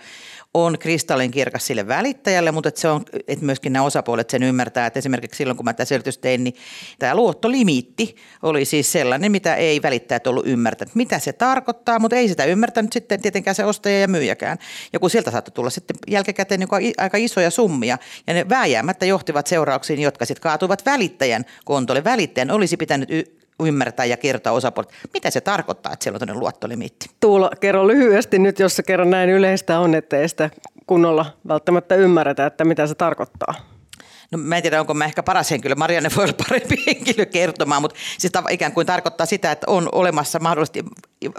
on kristallin kirkas sille välittäjälle, mutta että se on, että myöskin nämä osapuolet sen ymmärtää, että esimerkiksi silloin kun mä tätä selitystä tein, niin tämä luottolimiitti oli siis sellainen, mitä ei välittäjät ollut ymmärtänyt. Mitä se tarkoittaa, mutta ei sitä ymmärtänyt sitten tietenkään se ostaja ja myyjäkään. Ja kun sieltä saattoi tulla sitten jälkikäteen niin aika isoja summia, ja ne vääjäämättä johtivat seurauksiin, jotka sitten kaatuivat välittäjän kontolle. Välittäjän olisi pitänyt ymmärtää ja kertoa osapuolet, mitä se tarkoittaa, että siellä on tämmöinen luottolimitti. Tuula, kerro lyhyesti nyt, jos se kerran näin yleistä on, että ei sitä kunnolla välttämättä ymmärretä, että mitä se tarkoittaa. No mä en tiedä, onko mä ehkä paras henkilö, Marianne voi olla parempi henkilö kertomaan, mutta siis ikään kuin tarkoittaa sitä, että on olemassa mahdollisesti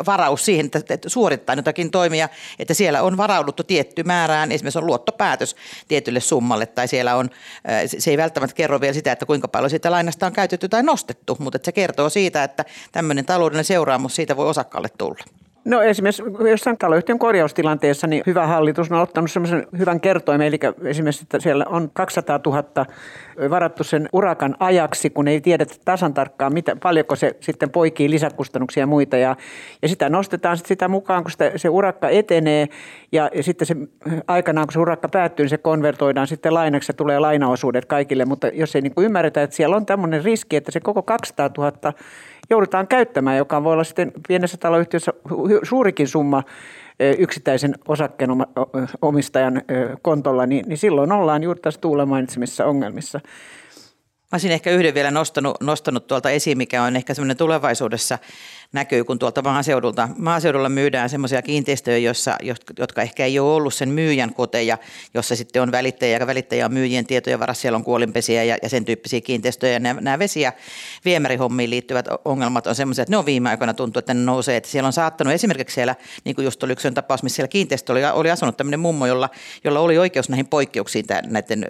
varaus siihen, että suorittaa jotakin toimia, että siellä on varauduttu tietty määrään, esimerkiksi on luottopäätös tietylle summalle, tai siellä on, se ei välttämättä kerro vielä sitä, että kuinka paljon siitä lainasta on käytetty tai nostettu, mutta se kertoo siitä, että tämmöinen taloudellinen seuraamus siitä voi osakkaalle tulla. No esimerkiksi jossain taloyhtiön korjaustilanteessa niin hyvä hallitus on ottanut sellaisen hyvän kertoimen, eli esimerkiksi että siellä on 200 000 varattu sen urakan ajaksi, kun ei tiedetä tasan tarkkaan, mitä, paljonko se sitten poikii lisäkustannuksia ja muita. Ja, ja sitä nostetaan sitten sitä mukaan, kun sitä, se urakka etenee ja, ja sitten se aikanaan, kun se urakka päättyy, niin se konvertoidaan sitten lainaksi ja tulee lainaosuudet kaikille. Mutta jos ei niin ymmärretä, että siellä on tämmöinen riski, että se koko 200 000 joudutaan käyttämään, joka voi olla sitten pienessä taloyhtiössä suurikin summa yksittäisen osakkeen omistajan kontolla, niin, niin silloin ollaan juuri tässä Tuula mainitsemissa ongelmissa. Mä olisin ehkä yhden vielä nostanut, nostanut tuolta esiin, mikä on ehkä semmoinen tulevaisuudessa näkyy, kun tuolta maaseudulta, maaseudulla myydään semmoisia kiinteistöjä, jossa, jotka ehkä ei ole ollut sen myyjän koteja, jossa sitten on välittäjä ja välittäjä on myyjien tietojen varassa, siellä on kuolinpesiä ja, ja sen tyyppisiä kiinteistöjä. Nämä, nämä vesi- ja viemärihommiin liittyvät ongelmat on semmoisia, että ne on viime aikoina tuntuu, että ne nousee. Että siellä on saattanut esimerkiksi siellä, niin kuin just oli yksi tapaus, missä siellä kiinteistö oli, oli asunut tämmöinen mummo, jolla, jolla oli oikeus näihin poikkeuksiin tämän, näiden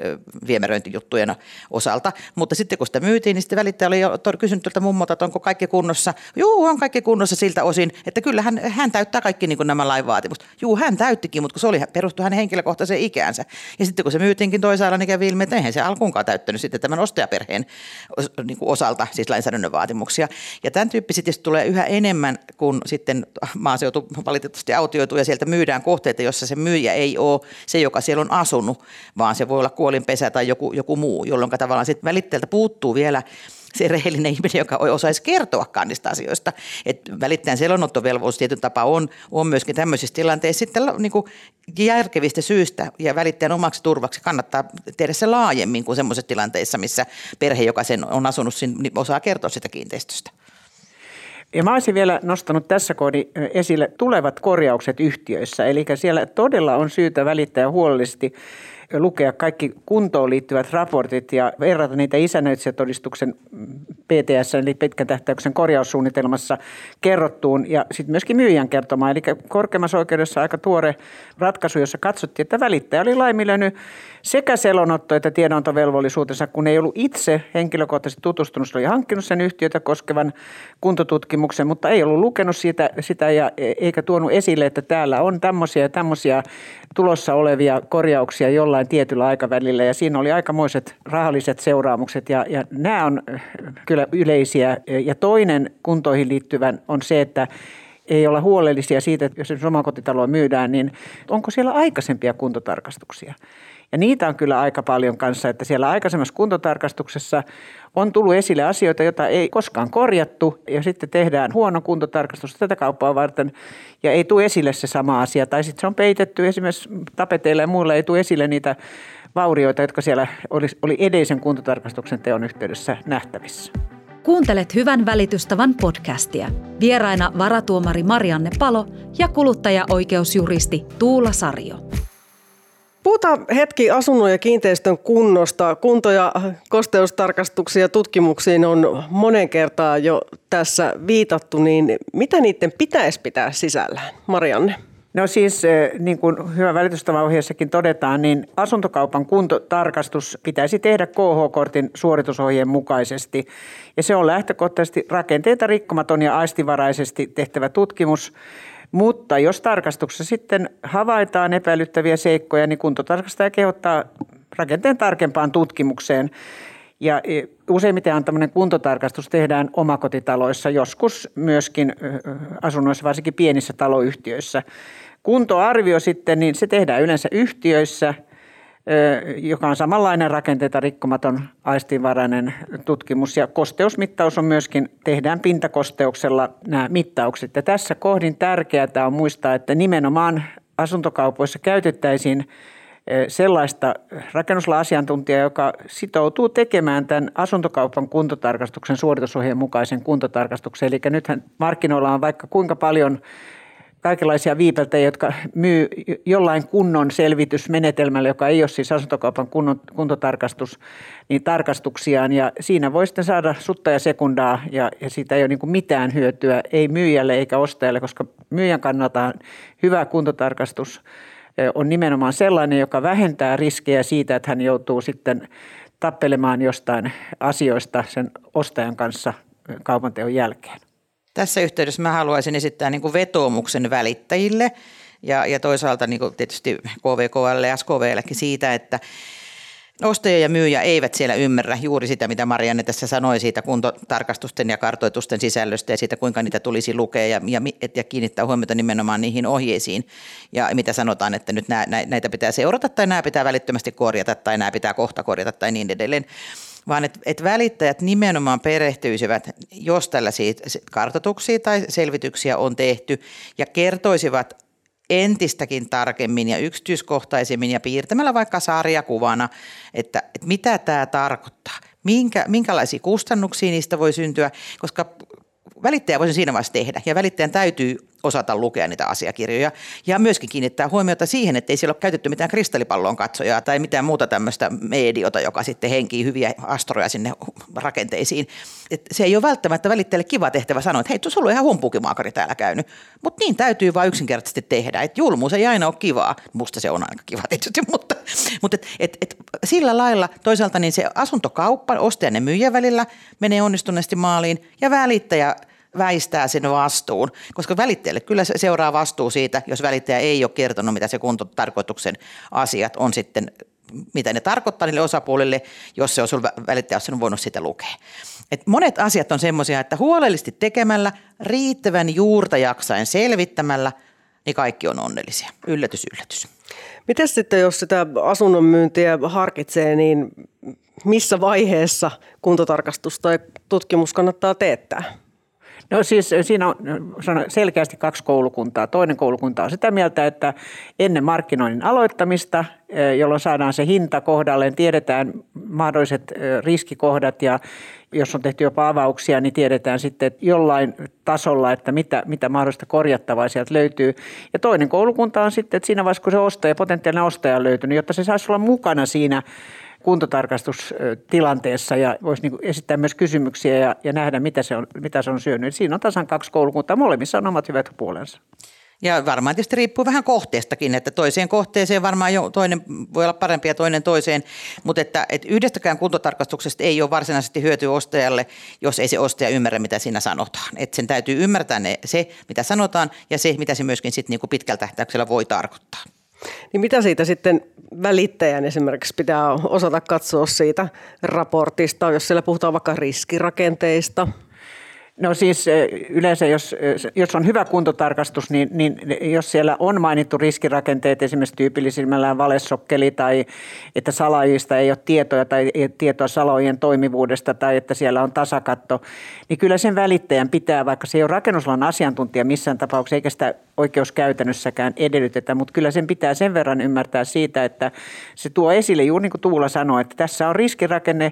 viemäröintijuttujen osalta. Mutta sitten kun sitä myytiin, niin sitten välittäjä oli kysynyt tältä mummolta, että onko kaikki kunnossa. Joo, on kaikki kunnossa siltä osin, että kyllä hän, täyttää kaikki niin kuin nämä lain vaatimukset. Juu, hän täyttikin, mutta kun se oli, perustui hänen henkilökohtaiseen ikäänsä. Ja sitten kun se myytiinkin toisaalla, niin kävi ilmi, että eihän se alkuunkaan täyttänyt sitten tämän ostajaperheen niin kuin osalta siis lainsäädännön vaatimuksia. Ja tämän tyyppi sitten tulee yhä enemmän, kun sitten maaseutu valitettavasti autioituu ja sieltä myydään kohteita, jossa se myyjä ei ole se, joka siellä on asunut, vaan se voi olla kuolinpesä tai joku, joku muu, jolloin tavallaan sitten välittäjältä puuttuu vielä se rehellinen ihminen, joka osaisi kertoakaan niistä asioista. Et välittäjän selonottovelvollisuus tietyn tapa on, on myöskin tämmöisissä tilanteissa sitten niin kuin järkevistä syistä ja välittäjän omaksi turvaksi kannattaa tehdä se laajemmin kuin semmoisissa tilanteissa, missä perhe, joka sen on asunut, niin osaa kertoa sitä kiinteistöstä. Ja mä olisin vielä nostanut tässä kohdin esille tulevat korjaukset yhtiöissä. Eli siellä todella on syytä välittää huolellisesti lukea kaikki kuntoon liittyvät raportit ja verrata niitä isännöitsijätodistuksen PTS, eli pitkän tähtäyksen korjaussuunnitelmassa kerrottuun ja sitten myöskin myyjän kertomaan. Eli korkeimmassa oikeudessa aika tuore ratkaisu, jossa katsottiin, että välittäjä oli laiminlyönyt sekä selonotto- että tiedonantovelvollisuutensa, kun ei ollut itse henkilökohtaisesti tutustunut, oli hankkinut sen yhtiötä koskevan kuntotutkimuksen, mutta ei ollut lukenut siitä, sitä ja eikä tuonut esille, että täällä on tämmöisiä ja tämmöisiä tulossa olevia korjauksia jollain tietyllä aikavälillä ja siinä oli aikamoiset rahalliset seuraamukset ja, ja nämä on kyllä yleisiä. Ja toinen kuntoihin liittyvän on se, että ei olla huolellisia siitä, että jos omakotitaloa myydään, niin onko siellä aikaisempia kuntotarkastuksia. Ja niitä on kyllä aika paljon kanssa, että siellä aikaisemmassa kuntotarkastuksessa on tullut esille asioita, joita ei koskaan korjattu ja sitten tehdään huono kuntotarkastus tätä kauppaa varten ja ei tule esille se sama asia. Tai sitten se on peitetty esimerkiksi tapeteilla ja muilla ei tule esille niitä vaurioita, jotka siellä oli, oli edellisen kuntotarkastuksen teon yhteydessä nähtävissä. Kuuntelet Hyvän välitystavan podcastia. Vieraina varatuomari Marianne Palo ja kuluttajaoikeusjuristi Tuula Sarjo. Puhutaan hetki asunnon ja kiinteistön kunnosta. Kunto- ja kosteustarkastuksia tutkimuksiin on monen kertaa jo tässä viitattu, niin mitä niiden pitäisi pitää sisällään? Marianne. No siis eh, niin kuin hyvä välitystavan todetaan, niin asuntokaupan kuntotarkastus pitäisi tehdä KH-kortin suoritusohjeen mukaisesti. Ja se on lähtökohtaisesti rakenteita rikkomaton ja aistivaraisesti tehtävä tutkimus. Mutta jos tarkastuksessa sitten havaitaan epäilyttäviä seikkoja, niin kuntotarkastaja kehottaa rakenteen tarkempaan tutkimukseen. Ja e, useimmiten tämmöinen kuntotarkastus tehdään omakotitaloissa, joskus myöskin asunnoissa, varsinkin pienissä taloyhtiöissä. Kuntoarvio sitten, niin se tehdään yleensä yhtiöissä, joka on samanlainen rakenteita rikkomaton aistinvarainen tutkimus. Ja kosteusmittaus on myöskin, tehdään pintakosteuksella nämä mittaukset. Ja tässä kohdin tärkeää on muistaa, että nimenomaan asuntokaupoissa käytettäisiin sellaista rakennuslaasiantuntijaa, joka sitoutuu tekemään tämän asuntokaupan kuntotarkastuksen suoritusohjeen mukaisen kuntotarkastuksen. Eli nythän markkinoilla on vaikka kuinka paljon kaikenlaisia viipeltäjiä, jotka myy jollain kunnon selvitysmenetelmällä, joka ei ole siis asuntokaupan kunnon, kuntotarkastus, niin tarkastuksiaan. Ja siinä voi sitten saada sutta ja sekundaa ja, ja siitä ei ole niin mitään hyötyä, ei myyjälle eikä ostajalle, koska myyjän kannalta hyvä kuntotarkastus on nimenomaan sellainen, joka vähentää riskejä siitä, että hän joutuu sitten tappelemaan jostain asioista sen ostajan kanssa kaupanteon jälkeen. Tässä yhteydessä mä haluaisin esittää niin kuin vetoomuksen välittäjille ja, ja toisaalta niin kuin tietysti KVKL ja SKVllekin siitä, että ostaja ja myyjä eivät siellä ymmärrä juuri sitä, mitä Marianne tässä sanoi siitä kuntotarkastusten ja kartoitusten sisällöstä ja siitä, kuinka niitä tulisi lukea ja, ja, ja kiinnittää huomiota nimenomaan niihin ohjeisiin. Ja mitä sanotaan, että nyt nää, näitä pitää seurata tai nämä pitää välittömästi korjata tai nämä pitää kohta korjata tai niin edelleen vaan että et välittäjät nimenomaan perehtyisivät, jos tällaisia kartoituksia tai selvityksiä on tehty ja kertoisivat entistäkin tarkemmin ja yksityiskohtaisemmin ja piirtämällä vaikka sarjakuvana, että, että mitä tämä tarkoittaa, minkä, minkälaisia kustannuksia niistä voi syntyä, koska välittäjä voisi siinä vaiheessa tehdä ja välittäjän täytyy osata lukea niitä asiakirjoja ja myöskin kiinnittää huomiota siihen, että ei siellä ole käytetty mitään kristallipallon katsojaa tai mitään muuta tämmöistä mediota, joka sitten henkii hyviä astoroja sinne rakenteisiin. Et se ei ole välttämättä välittäjälle kiva tehtävä sanoa, että hei, tuossa on ihan humpukimaakari täällä käynyt, mutta niin täytyy vain yksinkertaisesti tehdä. Et julmuus ei aina ole kivaa, musta se on aika kiva tietysti, mutta, mutta et, et, et, sillä lailla toisaalta niin se asuntokauppa ostajan ja myyjän välillä menee onnistuneesti maaliin ja välittäjä – väistää sen vastuun, koska välittäjälle kyllä seuraa vastuu siitä, jos välittäjä ei ole kertonut, mitä se kuntotarkoituksen asiat on sitten, mitä ne tarkoittaa niille osapuolille, jos se on sun välittäjä on voinut sitä lukea. Et monet asiat on semmoisia, että huolellisesti tekemällä, riittävän juurta jaksaen selvittämällä, niin kaikki on onnellisia. Yllätys, yllätys. Miten sitten, jos sitä asunnon myyntiä harkitsee, niin missä vaiheessa kuntotarkastus tai tutkimus kannattaa teettää? No siis siinä on selkeästi kaksi koulukuntaa. Toinen koulukunta on sitä mieltä, että ennen markkinoinnin aloittamista, eh, jolloin saadaan se hinta kohdalleen, tiedetään mahdolliset eh, riskikohdat ja jos on tehty jopa avauksia, niin tiedetään sitten että jollain tasolla, että mitä, mitä mahdollista korjattavaa sieltä löytyy. Ja toinen koulukunta on sitten, että siinä vaiheessa, kun se ostaja, potentiaalinen ostaja on löytynyt, jotta se saisi olla mukana siinä kuntotarkastustilanteessa ja voisi niin esittää myös kysymyksiä ja, ja nähdä, mitä se, on, mitä se on syönyt. Siinä on tasan kaksi koulukuntaa, molemmissa on omat hyvät puolensa. Ja varmaan tietysti riippuu vähän kohteestakin, että toiseen kohteeseen varmaan jo toinen voi olla parempi ja toinen toiseen, mutta että, että yhdestäkään kuntotarkastuksesta ei ole varsinaisesti hyötyä ostajalle, jos ei se ostaja ymmärrä, mitä siinä sanotaan. Että sen täytyy ymmärtää ne, se, mitä sanotaan ja se, mitä se myöskin sitten niin kuin pitkällä tähtäyksellä voi tarkoittaa. Niin mitä siitä sitten välittäjän esimerkiksi pitää osata katsoa siitä raportista, jos siellä puhutaan vaikka riskirakenteista? No siis yleensä, jos, jos on hyvä kuntotarkastus, niin, niin jos siellä on mainittu riskirakenteet, esimerkiksi tyypillisimmällään valesokkeli tai että salajista ei ole tietoja tai ei ole tietoa salojen toimivuudesta tai että siellä on tasakatto, niin kyllä sen välittäjän pitää, vaikka se ei ole rakennusalan asiantuntija missään tapauksessa eikä sitä oikeuskäytännössäkään edellytetä, mutta kyllä sen pitää sen verran ymmärtää siitä, että se tuo esille, juuri niin kuin Tuula sanoi, että tässä on riskirakenne,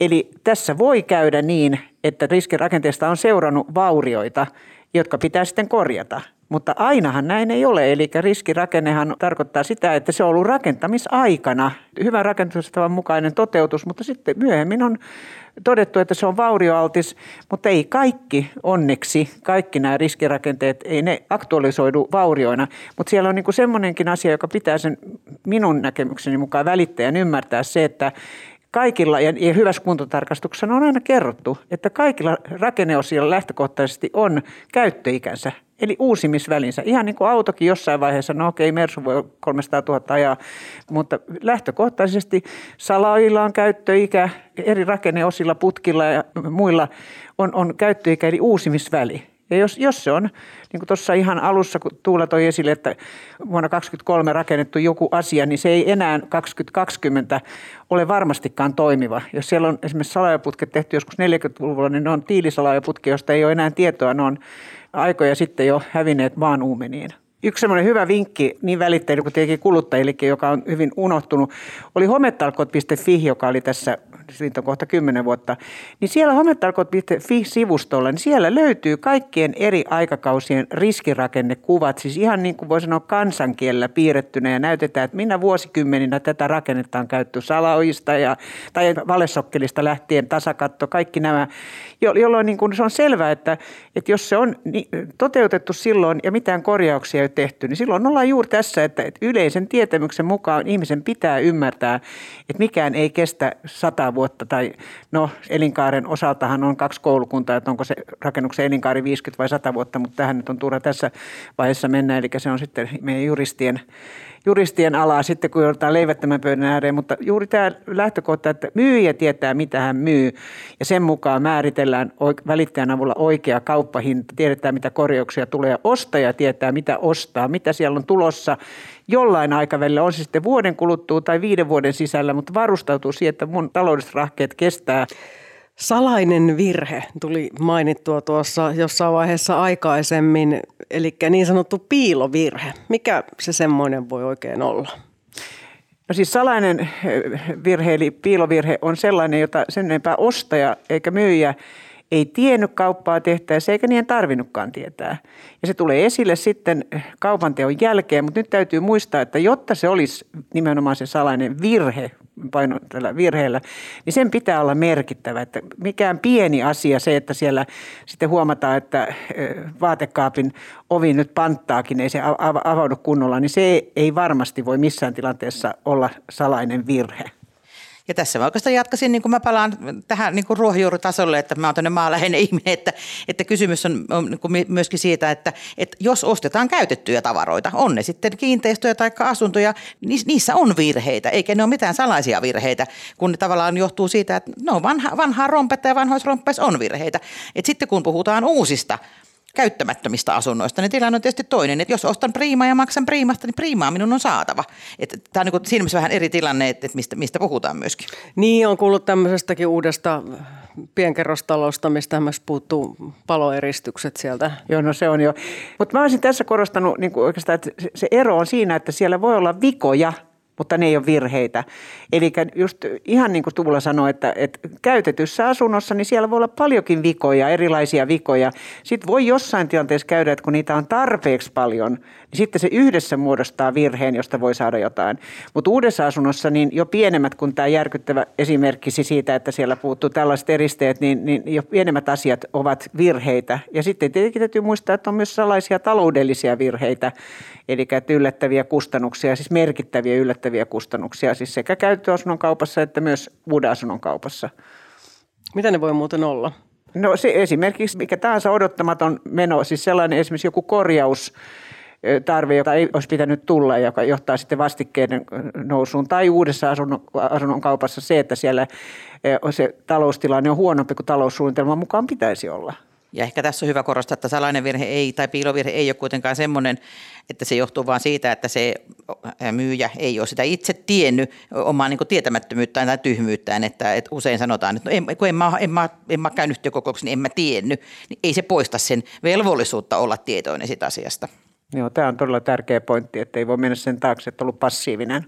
eli tässä voi käydä niin, että riskirakenteesta on seurannut vaurioita, jotka pitää sitten korjata. Mutta ainahan näin ei ole, eli riskirakennehan tarkoittaa sitä, että se on ollut rakentamisaikana. Hyvän rakentamistavan mukainen toteutus, mutta sitten myöhemmin on todettu, että se on vaurioaltis, mutta ei kaikki onneksi, kaikki nämä riskirakenteet, ei ne aktualisoidu vaurioina, mutta siellä on niin semmoinenkin asia, joka pitää sen minun näkemykseni mukaan välittäjän ymmärtää se, että kaikilla, ja, hyvässä kuntotarkastuksessa on aina kerrottu, että kaikilla rakenneosilla lähtökohtaisesti on käyttöikänsä, eli uusimisvälinsä. Ihan niin kuin autokin jossain vaiheessa, no okei, Mersu voi 300 000 ajaa, mutta lähtökohtaisesti salailla on käyttöikä, eri rakenneosilla, putkilla ja muilla on, on käyttöikä, eli uusimisväli. Ja jos, jos se on, niin kuin tuossa ihan alussa, kun Tuula toi esille, että vuonna 2023 rakennettu joku asia, niin se ei enää 2020 ole varmastikaan toimiva. Jos siellä on esimerkiksi salajaputket tehty joskus 40-luvulla, niin ne on tiilisalajaputki, josta ei ole enää tietoa. Ne on aikoja sitten jo hävinneet maan uumeniin. Yksi semmoinen hyvä vinkki niin välittäjille kuin tietenkin kuluttajillekin, joka on hyvin unohtunut, oli hometalkot.fi, joka oli tässä siitä on kohta kymmenen vuotta, niin siellä hometalkot.fi-sivustolla, niin siellä löytyy kaikkien eri aikakausien riskirakennekuvat, siis ihan niin kuin voi sanoa kansankielellä piirrettynä ja näytetään, että minä vuosikymmeninä tätä rakennetta on käytetty salaoista ja, tai valesokkelista lähtien tasakatto, kaikki nämä, jolloin niin kuin se on selvää, että, että jos se on toteutettu silloin ja mitään korjauksia ei ole tehty, niin silloin ollaan juuri tässä, että, että yleisen tietämyksen mukaan ihmisen pitää ymmärtää, että mikään ei kestä sata vuotta vuotta tai no elinkaaren osaltahan on kaksi koulukuntaa, että onko se rakennuksen elinkaari 50 vai 100 vuotta, mutta tähän nyt on turha tässä vaiheessa mennä, eli se on sitten meidän juristien juristien alaa sitten, kun joudutaan leivättämään pöydän ääreen, mutta juuri tämä lähtökohta, että myyjä tietää, mitä hän myy, ja sen mukaan määritellään välittäjän avulla oikea kauppahinta, tiedetään, mitä korjauksia tulee, ja ostaja tietää, mitä ostaa, mitä siellä on tulossa. Jollain aikavälillä, on se sitten vuoden kuluttua tai viiden vuoden sisällä, mutta varustautuu siihen, että mun taloudelliset rahkeet kestää. Salainen virhe tuli mainittua tuossa jossain vaiheessa aikaisemmin, eli niin sanottu piilovirhe. Mikä se semmoinen voi oikein olla? No siis salainen virhe eli piilovirhe on sellainen, jota sen enempää ostaja eikä myyjä ei tiennyt kauppaa tehtäessä eikä niiden tarvinnutkaan tietää. Ja se tulee esille sitten kaupan teon jälkeen, mutta nyt täytyy muistaa, että jotta se olisi nimenomaan se salainen virhe, paino tällä virheellä, niin sen pitää olla merkittävä. Että mikään pieni asia se, että siellä sitten huomataan, että vaatekaapin ovi nyt panttaakin, ei se avaudu kunnolla, niin se ei varmasti voi missään tilanteessa olla salainen virhe. Ja tässä mä oikeastaan jatkaisin, niin kuin mä palaan tähän niin kuin ruohonjuuritasolle, että mä oon tämmöinen maaläheinen ihminen, että, että kysymys on, on niin myöskin siitä, että, että jos ostetaan käytettyjä tavaroita, on ne sitten kiinteistöjä tai asuntoja, niissä on virheitä, eikä ne ole mitään salaisia virheitä, kun ne tavallaan johtuu siitä, että no vanha, vanhaa rompetta ja vanhoissa romppeissa on virheitä. Et sitten kun puhutaan uusista käyttämättömistä asunnoista, niin tilanne on tietysti toinen. Että jos ostan priimaa ja maksan priimasta, niin priimaa minun on saatava. Että tämä on niin siinä mielessä vähän eri tilanne, että mistä, mistä puhutaan myöskin. Niin, on kuullut tämmöisestäkin uudesta pienkerrostalosta, mistä myös puuttuu paloeristykset sieltä. Joo, no se on jo. Mutta mä olisin tässä korostanut niin kuin oikeastaan, että se ero on siinä, että siellä voi olla vikoja – mutta ne ei ole virheitä. Eli just ihan niin kuin Tuula sanoi, että, että käytetyssä asunnossa, niin siellä voi olla paljonkin vikoja, erilaisia vikoja. Sitten voi jossain tilanteessa käydä, että kun niitä on tarpeeksi paljon, niin sitten se yhdessä muodostaa virheen, josta voi saada jotain. Mutta uudessa asunnossa, niin jo pienemmät kuin tämä järkyttävä esimerkki siitä, että siellä puuttuu tällaiset eristeet, niin, niin jo pienemmät asiat ovat virheitä. Ja sitten tietenkin täytyy muistaa, että on myös sellaisia taloudellisia virheitä, eli yllättäviä kustannuksia, siis merkittäviä yllättäviä kustannuksia, siis sekä käyttöasunnon kaupassa että myös uuden asunnon kaupassa. Mitä ne voi muuten olla? No se esimerkiksi mikä tahansa odottamaton meno, siis sellainen esimerkiksi joku korjaus, tarve, joka ei olisi pitänyt tulla, joka johtaa sitten vastikkeiden nousuun. Tai uudessa asunnon, asunnon kaupassa se, että siellä se taloustilanne on huonompi kuin taloussuunnitelman mukaan pitäisi olla. Ja ehkä tässä on hyvä korostaa, että salainen virhe ei tai piilovirhe ei ole kuitenkaan semmoinen, että se johtuu vain siitä, että se myyjä ei ole sitä itse tiennyt omaa niin tietämättömyyttään tai tyhmyyttään, että, että usein sanotaan, että no en, kun en mä, en, mä, en mä käynyt yhtiökokouksessa, niin en mä tiennyt, niin ei se poista sen velvollisuutta olla tietoinen siitä asiasta. Joo, tämä on todella tärkeä pointti, että ei voi mennä sen taakse, että ollut passiivinen.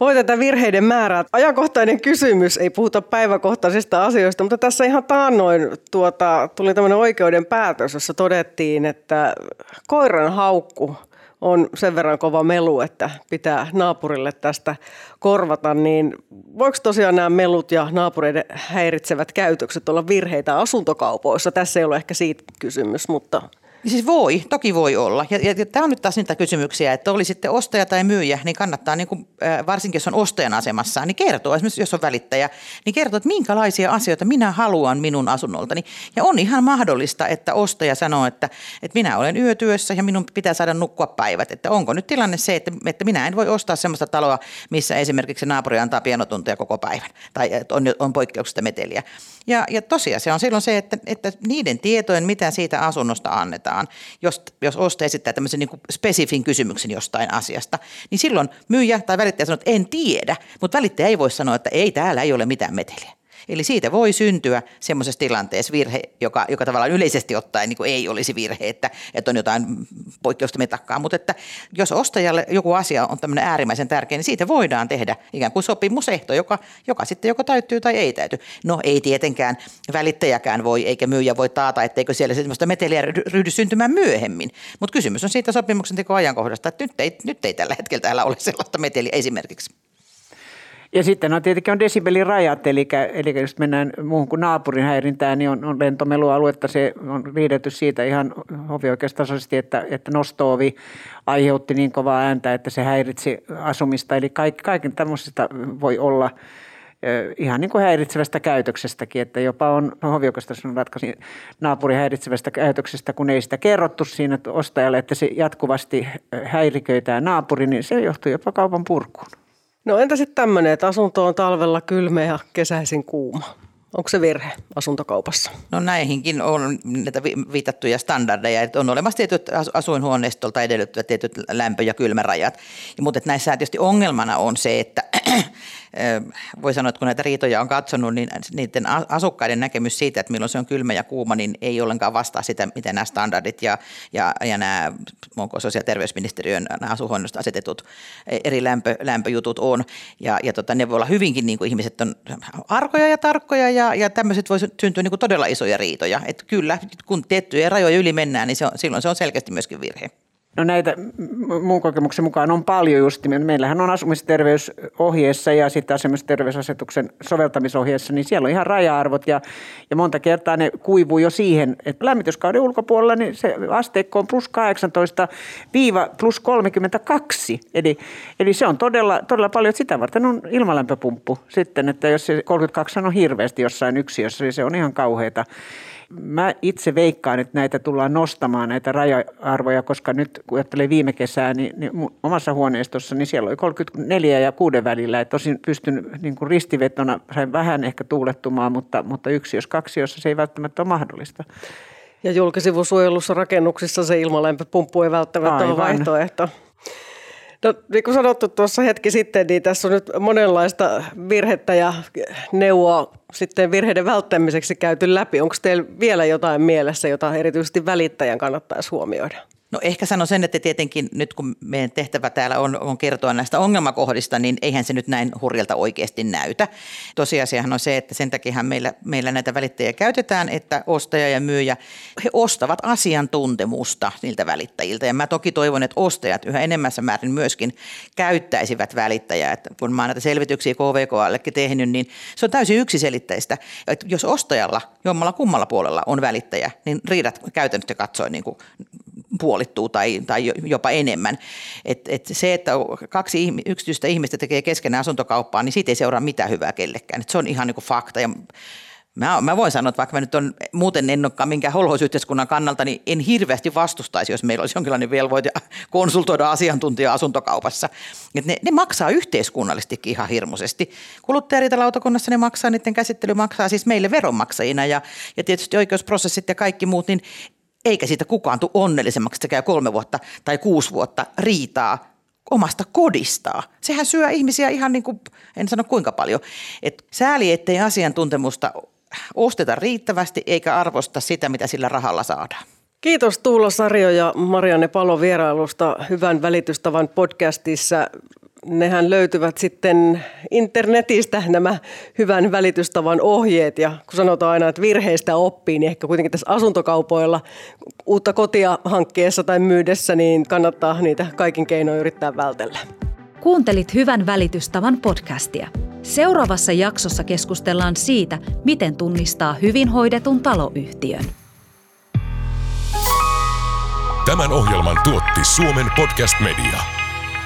Voi tätä virheiden määrää. Ajankohtainen kysymys, ei puhuta päiväkohtaisista asioista, mutta tässä ihan taannoin tuota, tuli tämmöinen oikeuden päätös, jossa todettiin, että koiran haukku on sen verran kova melu, että pitää naapurille tästä korvata, niin voiko tosiaan nämä melut ja naapureiden häiritsevät käytökset olla virheitä asuntokaupoissa? Tässä ei ole ehkä siitä kysymys, mutta siis voi, toki voi olla. Ja, ja, ja tämä on nyt taas niitä kysymyksiä, että oli sitten ostaja tai myyjä, niin kannattaa, niin kuin, varsinkin jos on ostajan asemassa, niin kertoa, esimerkiksi jos on välittäjä, niin kertoa, että minkälaisia asioita minä haluan minun asunnoltani. Ja on ihan mahdollista, että ostaja sanoo, että, että minä olen yötyössä ja minun pitää saada nukkua päivät. Että onko nyt tilanne se, että, että minä en voi ostaa sellaista taloa, missä esimerkiksi naapuri antaa pienotunteja koko päivän tai on, on poikkeuksesta meteliä. Ja, ja tosiasia on silloin se, että, että niiden tietojen, mitä siitä asunnosta annetaan, jos, jos ostaja esittää tämmöisen niin spesifin kysymyksen jostain asiasta, niin silloin myyjä tai välittäjä sanoo, että en tiedä, mutta välittäjä ei voi sanoa, että ei täällä ei ole mitään meteliä. Eli siitä voi syntyä semmoisessa tilanteessa virhe, joka, joka tavallaan yleisesti ottaen niin ei olisi virhe, että, että on jotain poikkeusta metakkaa. Mutta että jos ostajalle joku asia on tämmöinen äärimmäisen tärkeä, niin siitä voidaan tehdä ikään kuin sopimusehto, joka, joka sitten joko täyttyy tai ei täyty. No ei tietenkään välittäjäkään voi eikä myyjä voi taata, etteikö siellä semmoista meteliä ryhdy syntymään myöhemmin. Mutta kysymys on siitä sopimuksen tekoajankohdasta, että nyt ei, nyt ei tällä hetkellä täällä ole sellaista meteliä esimerkiksi. Ja sitten on tietenkin on desibelin rajat, eli, eli jos mennään muuhun kuin naapurin häirintään, niin on, on lentomelualuetta, se on riidetty siitä ihan hovioikeustasoisesti, että, että nostoovi aiheutti niin kovaa ääntä, että se häiritsi asumista, eli kaikki, kaiken tämmöisestä voi olla ihan niin kuin häiritsevästä käytöksestäkin, että jopa on no, hovioikeustason ratkaisin naapurin häiritsevästä käytöksestä, kun ei sitä kerrottu siinä ostajalle, että se jatkuvasti häiriköitää naapuri, niin se johtuu jopa kaupan purkuun. No entä sitten tämmöinen, että asunto on talvella kylmä ja kesäisin kuuma? Onko se virhe asuntokaupassa? No näihinkin on näitä viitattuja standardeja, että on olemassa tietyt asuinhuoneistolta edellyttävät tietyt lämpö- ja kylmärajat. Mutta näissä tietysti ongelmana on se, että voi sanoa, että kun näitä riitoja on katsonut, niin niiden asukkaiden näkemys siitä, että milloin se on kylmä ja kuuma, niin ei ollenkaan vastaa sitä, miten nämä standardit ja, ja, ja nämä onko sosiaali- ja terveysministeriön asuinhuoneista asetetut eri lämpö, lämpöjutut on. Ja, ja tota, ne voi olla hyvinkin, niin kuin ihmiset on arkoja ja tarkkoja ja, ja tämmöiset voi syntyä niin kuin todella isoja riitoja. Että kyllä, kun tiettyjä rajoja yli mennään, niin se on, silloin se on selkeästi myöskin virhe. No näitä mun kokemuksen mukaan on paljon just. Meillähän on asumisterveysohjeessa ja sitten asumisterveysasetuksen soveltamisohjeessa, niin siellä on ihan raja-arvot ja, ja monta kertaa ne kuivuu jo siihen, että lämmityskauden ulkopuolella niin se asteikko on plus 18 viiva plus 32. Eli, eli se on todella, todella paljon, että sitä varten on ilmalämpöpumppu sitten, että jos se 32 on hirveästi jossain yksiössä, niin se on ihan kauheita. Mä itse veikkaan, että näitä tullaan nostamaan, näitä raja-arvoja, koska nyt kun ajattelee viime kesää, niin, niin omassa huoneistossa, niin siellä oli 34 ja 6 välillä. Et tosin pystyn niin kuin ristivetona, sain vähän ehkä tuulettumaan, mutta, mutta yksi jos kaksi, jossa se ei välttämättä ole mahdollista. Ja julkisivusuojelussa rakennuksissa se ilmalämpöpumppu ei välttämättä Aivan. ole vaihtoehto. No niin kuin sanottu tuossa hetki sitten, niin tässä on nyt monenlaista virhettä ja neuvoa sitten virheiden välttämiseksi käyty läpi. Onko teillä vielä jotain mielessä, jota erityisesti välittäjän kannattaisi huomioida? No ehkä sanon sen, että tietenkin nyt kun meidän tehtävä täällä on, on kertoa näistä ongelmakohdista, niin eihän se nyt näin hurjalta oikeasti näytä. Tosiasiahan on se, että sen takia meillä, meillä näitä välittäjiä käytetään, että ostaja ja myyjä, he ostavat asiantuntemusta niiltä välittäjiltä. Ja mä toki toivon, että ostajat yhä enemmässä määrin myöskin käyttäisivät välittäjää. Että kun mä oon näitä selvityksiä KVKLlekin tehnyt, niin se on täysin yksiselitteistä. Että jos ostajalla jommalla kummalla puolella on välittäjä, niin riidat käytännössä katsoen niin kuin puolittuu tai, tai jopa enemmän. Et, et se, että kaksi yksityistä ihmistä tekee keskenään asuntokauppaa, niin siitä ei seuraa mitään hyvää kellekään. Et se on ihan niin kuin fakta. Ja Mä, mä voin sanoa, että vaikka mä nyt on, muuten en olekaan minkään holhoisyhteiskunnan kannalta, niin en hirveästi vastustaisi, jos meillä olisi jonkinlainen velvoite konsultoida asiantuntija asuntokaupassa. Et ne, ne maksaa yhteiskunnallistikin ihan hirmuisesti. Kuluttajariitalautakunnassa ne maksaa, niiden käsittely maksaa siis meille veronmaksajina ja, ja tietysti oikeusprosessit ja kaikki muut, niin eikä siitä kukaan tule onnellisemmaksi, että käy kolme vuotta tai kuusi vuotta riitaa omasta kodistaa. Sehän syö ihmisiä ihan niin kuin, en sano kuinka paljon. Et sääli, ettei asiantuntemusta osteta riittävästi eikä arvosta sitä, mitä sillä rahalla saadaan. Kiitos Tuula Sarjo ja Marianne Palo vierailusta Hyvän välitystavan podcastissa nehän löytyvät sitten internetistä nämä hyvän välitystavan ohjeet. Ja kun sanotaan aina, että virheistä oppii, niin ehkä kuitenkin tässä asuntokaupoilla uutta kotia hankkeessa tai myydessä, niin kannattaa niitä kaikin keinoin yrittää vältellä. Kuuntelit Hyvän välitystavan podcastia. Seuraavassa jaksossa keskustellaan siitä, miten tunnistaa hyvin hoidetun taloyhtiön. Tämän ohjelman tuotti Suomen Podcast Media.